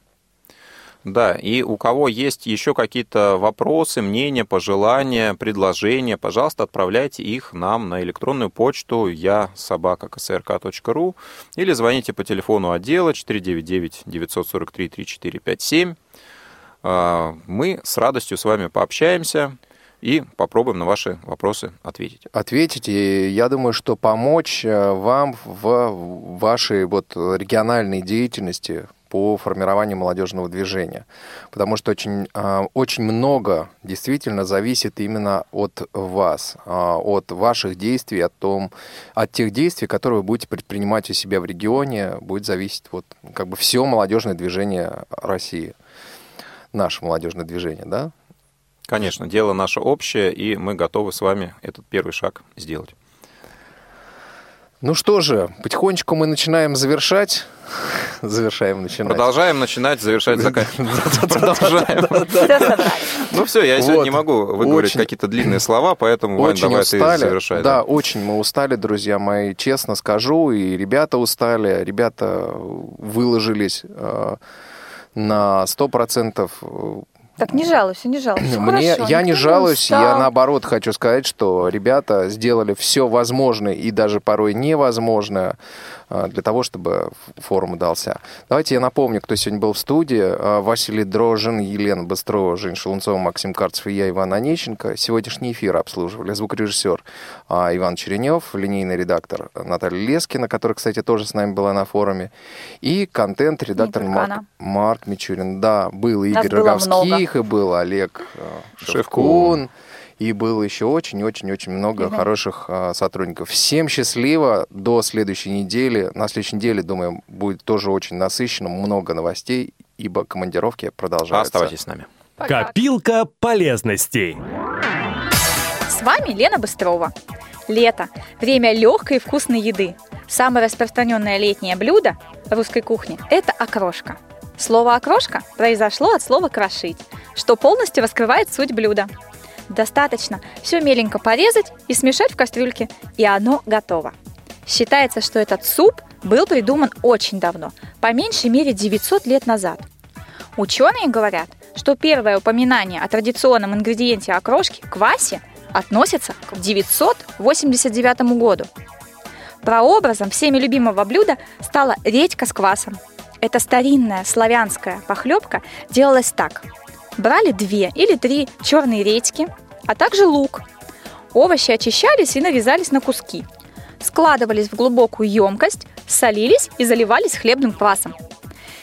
Да, и у кого есть еще какие-то вопросы, мнения, пожелания, предложения, пожалуйста, отправляйте их нам на электронную почту я собака ксрк.ру или звоните по телефону отдела 499-943-3457. А, Мы с радостью с вами пообщаемся и попробуем на ваши вопросы ответить. Ответить, и я думаю, что помочь э, вам в вашей вот региональной деятельности по формированию молодежного движения. Потому что очень, а, очень много действительно зависит именно от вас, а, от ваших действий, от, том, от тех действий, которые вы будете предпринимать у себя в регионе, будет зависеть вот как бы все молодежное движение России. Наше молодежное движение, да? Конечно, дело наше общее, и мы готовы с вами этот первый шаг сделать. Ну что же, потихонечку мы начинаем завершать. Завершаем, начинаем. Продолжаем начинать, завершать, заканчивать. Продолжаем. Ну все, я сегодня не могу выговорить какие-то длинные слова, поэтому, Вань, Очень давай ты завершай. да, очень мы устали, друзья мои, честно скажу. И ребята устали, ребята выложились э, на 100%. э, Так, не жалуйся, не жалуйся. Мне, хорошо, я не жалуюсь, я устал. наоборот хочу сказать, что ребята сделали все возможное и даже порой невозможное для того, чтобы форум удался. Давайте я напомню, кто сегодня был в студии. А, Василий Дрожин, Елена Быстрова, Жень Шелунцова, Максим Карцев и я, Иван Онищенко. Сегодняшний эфир обслуживали звукорежиссер а, Иван Черенев, линейный редактор Наталья Лескина, которая, кстати, тоже с нами была на форуме, и контент-редактор Марк, она. Марк Мичурин. Да, был Игорь Роговских, и был Олег э, Шевкун, и было еще очень-очень-очень много Мгм. хороших э, сотрудников. Всем счастливо до следующей недели. На следующей неделе, думаю, будет тоже очень насыщенно, много новостей, ибо командировки продолжаются. Оставайтесь с нами. Копилка полезностей. С вами Лена Быстрова. Лето – время легкой и вкусной еды. Самое распространенное летнее блюдо русской кухни – это окрошка. Слово «окрошка» произошло от слова «крошить», что полностью раскрывает суть блюда. Достаточно все меленько порезать и смешать в кастрюльке, и оно готово. Считается, что этот суп был придуман очень давно, по меньшей мере 900 лет назад. Ученые говорят, что первое упоминание о традиционном ингредиенте окрошки – квасе – относится к 989 году. Прообразом всеми любимого блюда стала редька с квасом. Эта старинная славянская похлебка делалась так. Брали две или три черные редьки, а также лук. Овощи очищались и нарезались на куски. Складывались в глубокую емкость, солились и заливались хлебным квасом.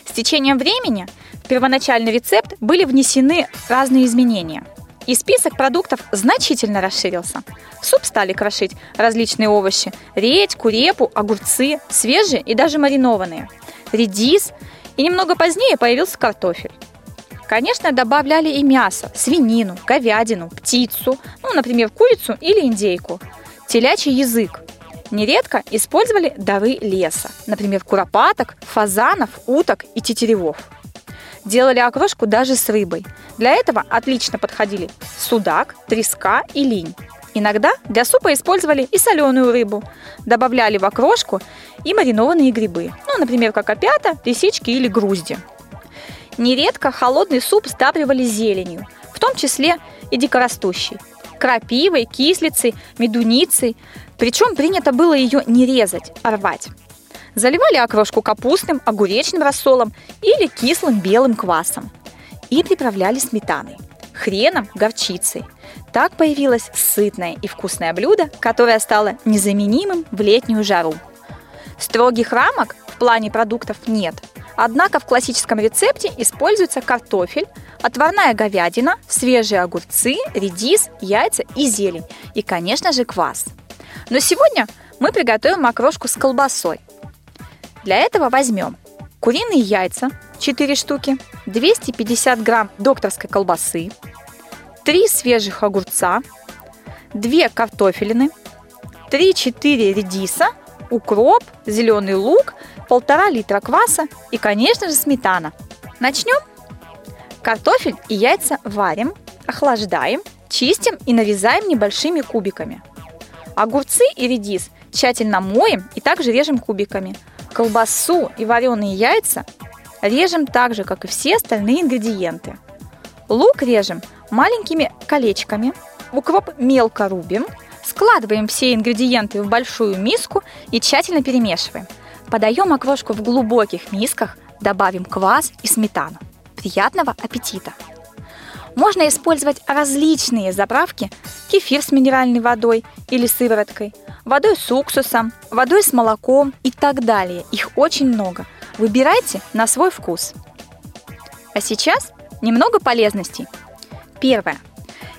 С течением времени в первоначальный рецепт были внесены разные изменения. И список продуктов значительно расширился. В суп стали крошить различные овощи – редьку, репу, огурцы, свежие и даже маринованные, редис, и немного позднее появился картофель. Конечно, добавляли и мясо, свинину, говядину, птицу, ну, например, курицу или индейку, телячий язык. Нередко использовали дары леса, например, куропаток, фазанов, уток и тетеревов. Делали окрошку даже с рыбой. Для этого отлично подходили судак, треска и линь. Иногда для супа использовали и соленую рыбу. Добавляли в окрошку и маринованные грибы. Ну, например, как опята, лисички или грузди. Нередко холодный суп сдабривали зеленью, в том числе и дикорастущей. Крапивой, кислицей, медуницей. Причем принято было ее не резать, а рвать. Заливали окрошку капустным, огуречным рассолом или кислым белым квасом. И приправляли сметаной, хреном, горчицей. Так появилось сытное и вкусное блюдо, которое стало незаменимым в летнюю жару. Строгих рамок в плане продуктов нет. Однако в классическом рецепте используется картофель, отварная говядина, свежие огурцы, редис, яйца и зелень. И, конечно же, квас. Но сегодня мы приготовим окрошку с колбасой. Для этого возьмем куриные яйца 4 штуки, 250 грамм докторской колбасы, 3 свежих огурца, 2 картофелины, 3-4 редиса, укроп, зеленый лук, полтора литра кваса и, конечно же, сметана. Начнем. Картофель и яйца варим, охлаждаем, чистим и нарезаем небольшими кубиками. Огурцы и редис тщательно моем и также режем кубиками. Колбасу и вареные яйца режем так же, как и все остальные ингредиенты. Лук режем маленькими колечками, укроп мелко рубим, складываем все ингредиенты в большую миску и тщательно перемешиваем. Подаем окрошку в глубоких мисках, добавим квас и сметану. Приятного аппетита! Можно использовать различные заправки, кефир с минеральной водой или сывороткой, водой с уксусом, водой с молоком и так далее. Их очень много. Выбирайте на свой вкус. А сейчас немного полезностей. Первое.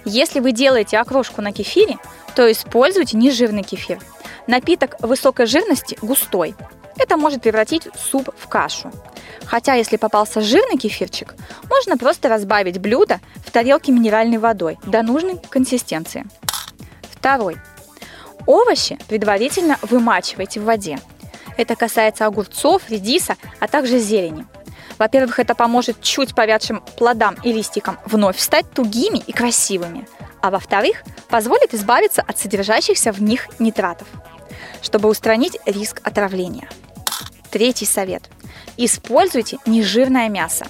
Если вы делаете окрошку на кефире, то используйте нежирный кефир. Напиток высокой жирности густой. Это может превратить суп в кашу. Хотя, если попался жирный кефирчик, можно просто разбавить блюдо в тарелке минеральной водой до нужной консистенции. Второй. Овощи предварительно вымачивайте в воде. Это касается огурцов, редиса, а также зелени. Во-первых, это поможет чуть повядшим плодам и листикам вновь стать тугими и красивыми. А во-вторых, позволит избавиться от содержащихся в них нитратов, чтобы устранить риск отравления. Третий совет. Используйте нежирное мясо.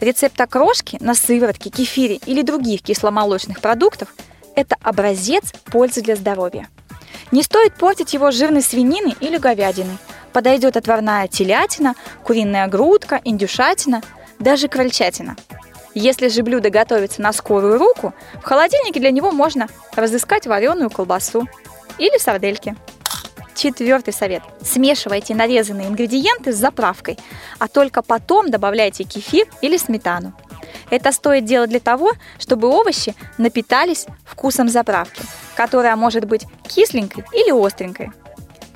Рецепт окрошки на сыворотке, кефире или других кисломолочных продуктов – это образец пользы для здоровья. Не стоит портить его жирной свинины или говядиной. Подойдет отварная телятина, куриная грудка, индюшатина, даже крольчатина. Если же блюдо готовится на скорую руку, в холодильнике для него можно разыскать вареную колбасу или сардельки. Четвертый совет. Смешивайте нарезанные ингредиенты с заправкой, а только потом добавляйте кефир или сметану. Это стоит делать для того, чтобы овощи напитались вкусом заправки, которая может быть кисленькой или остренькой.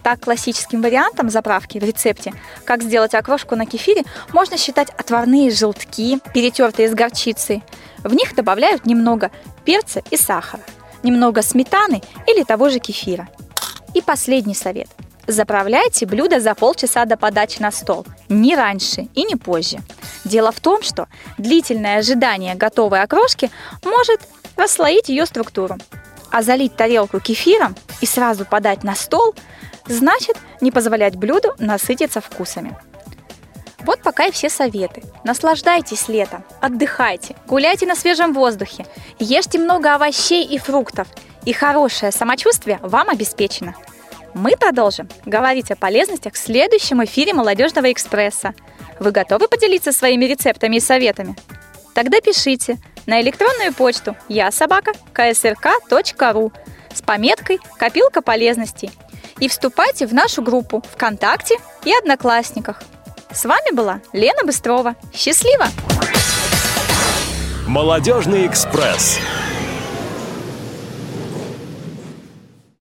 Так, классическим вариантом заправки в рецепте, как сделать окрошку на кефире, можно считать отварные желтки, перетертые с горчицей. В них добавляют немного перца и сахара, немного сметаны или того же кефира – и последний совет. Заправляйте блюдо за полчаса до подачи на стол, не раньше и не позже. Дело в том, что длительное ожидание готовой окрошки может расслоить ее структуру. А залить тарелку кефиром и сразу подать на стол значит не позволять блюду насытиться вкусами. Вот пока и все советы. Наслаждайтесь летом, отдыхайте, гуляйте на свежем воздухе, ешьте много овощей и фруктов – и хорошее самочувствие вам обеспечено. Мы продолжим говорить о полезностях в следующем эфире «Молодежного экспресса». Вы готовы поделиться своими рецептами и советами? Тогда пишите на электронную почту я собака ksrk.ru с пометкой «Копилка полезностей» и вступайте в нашу группу ВКонтакте и Одноклассниках. С вами была Лена Быстрова. Счастливо! Молодежный экспресс.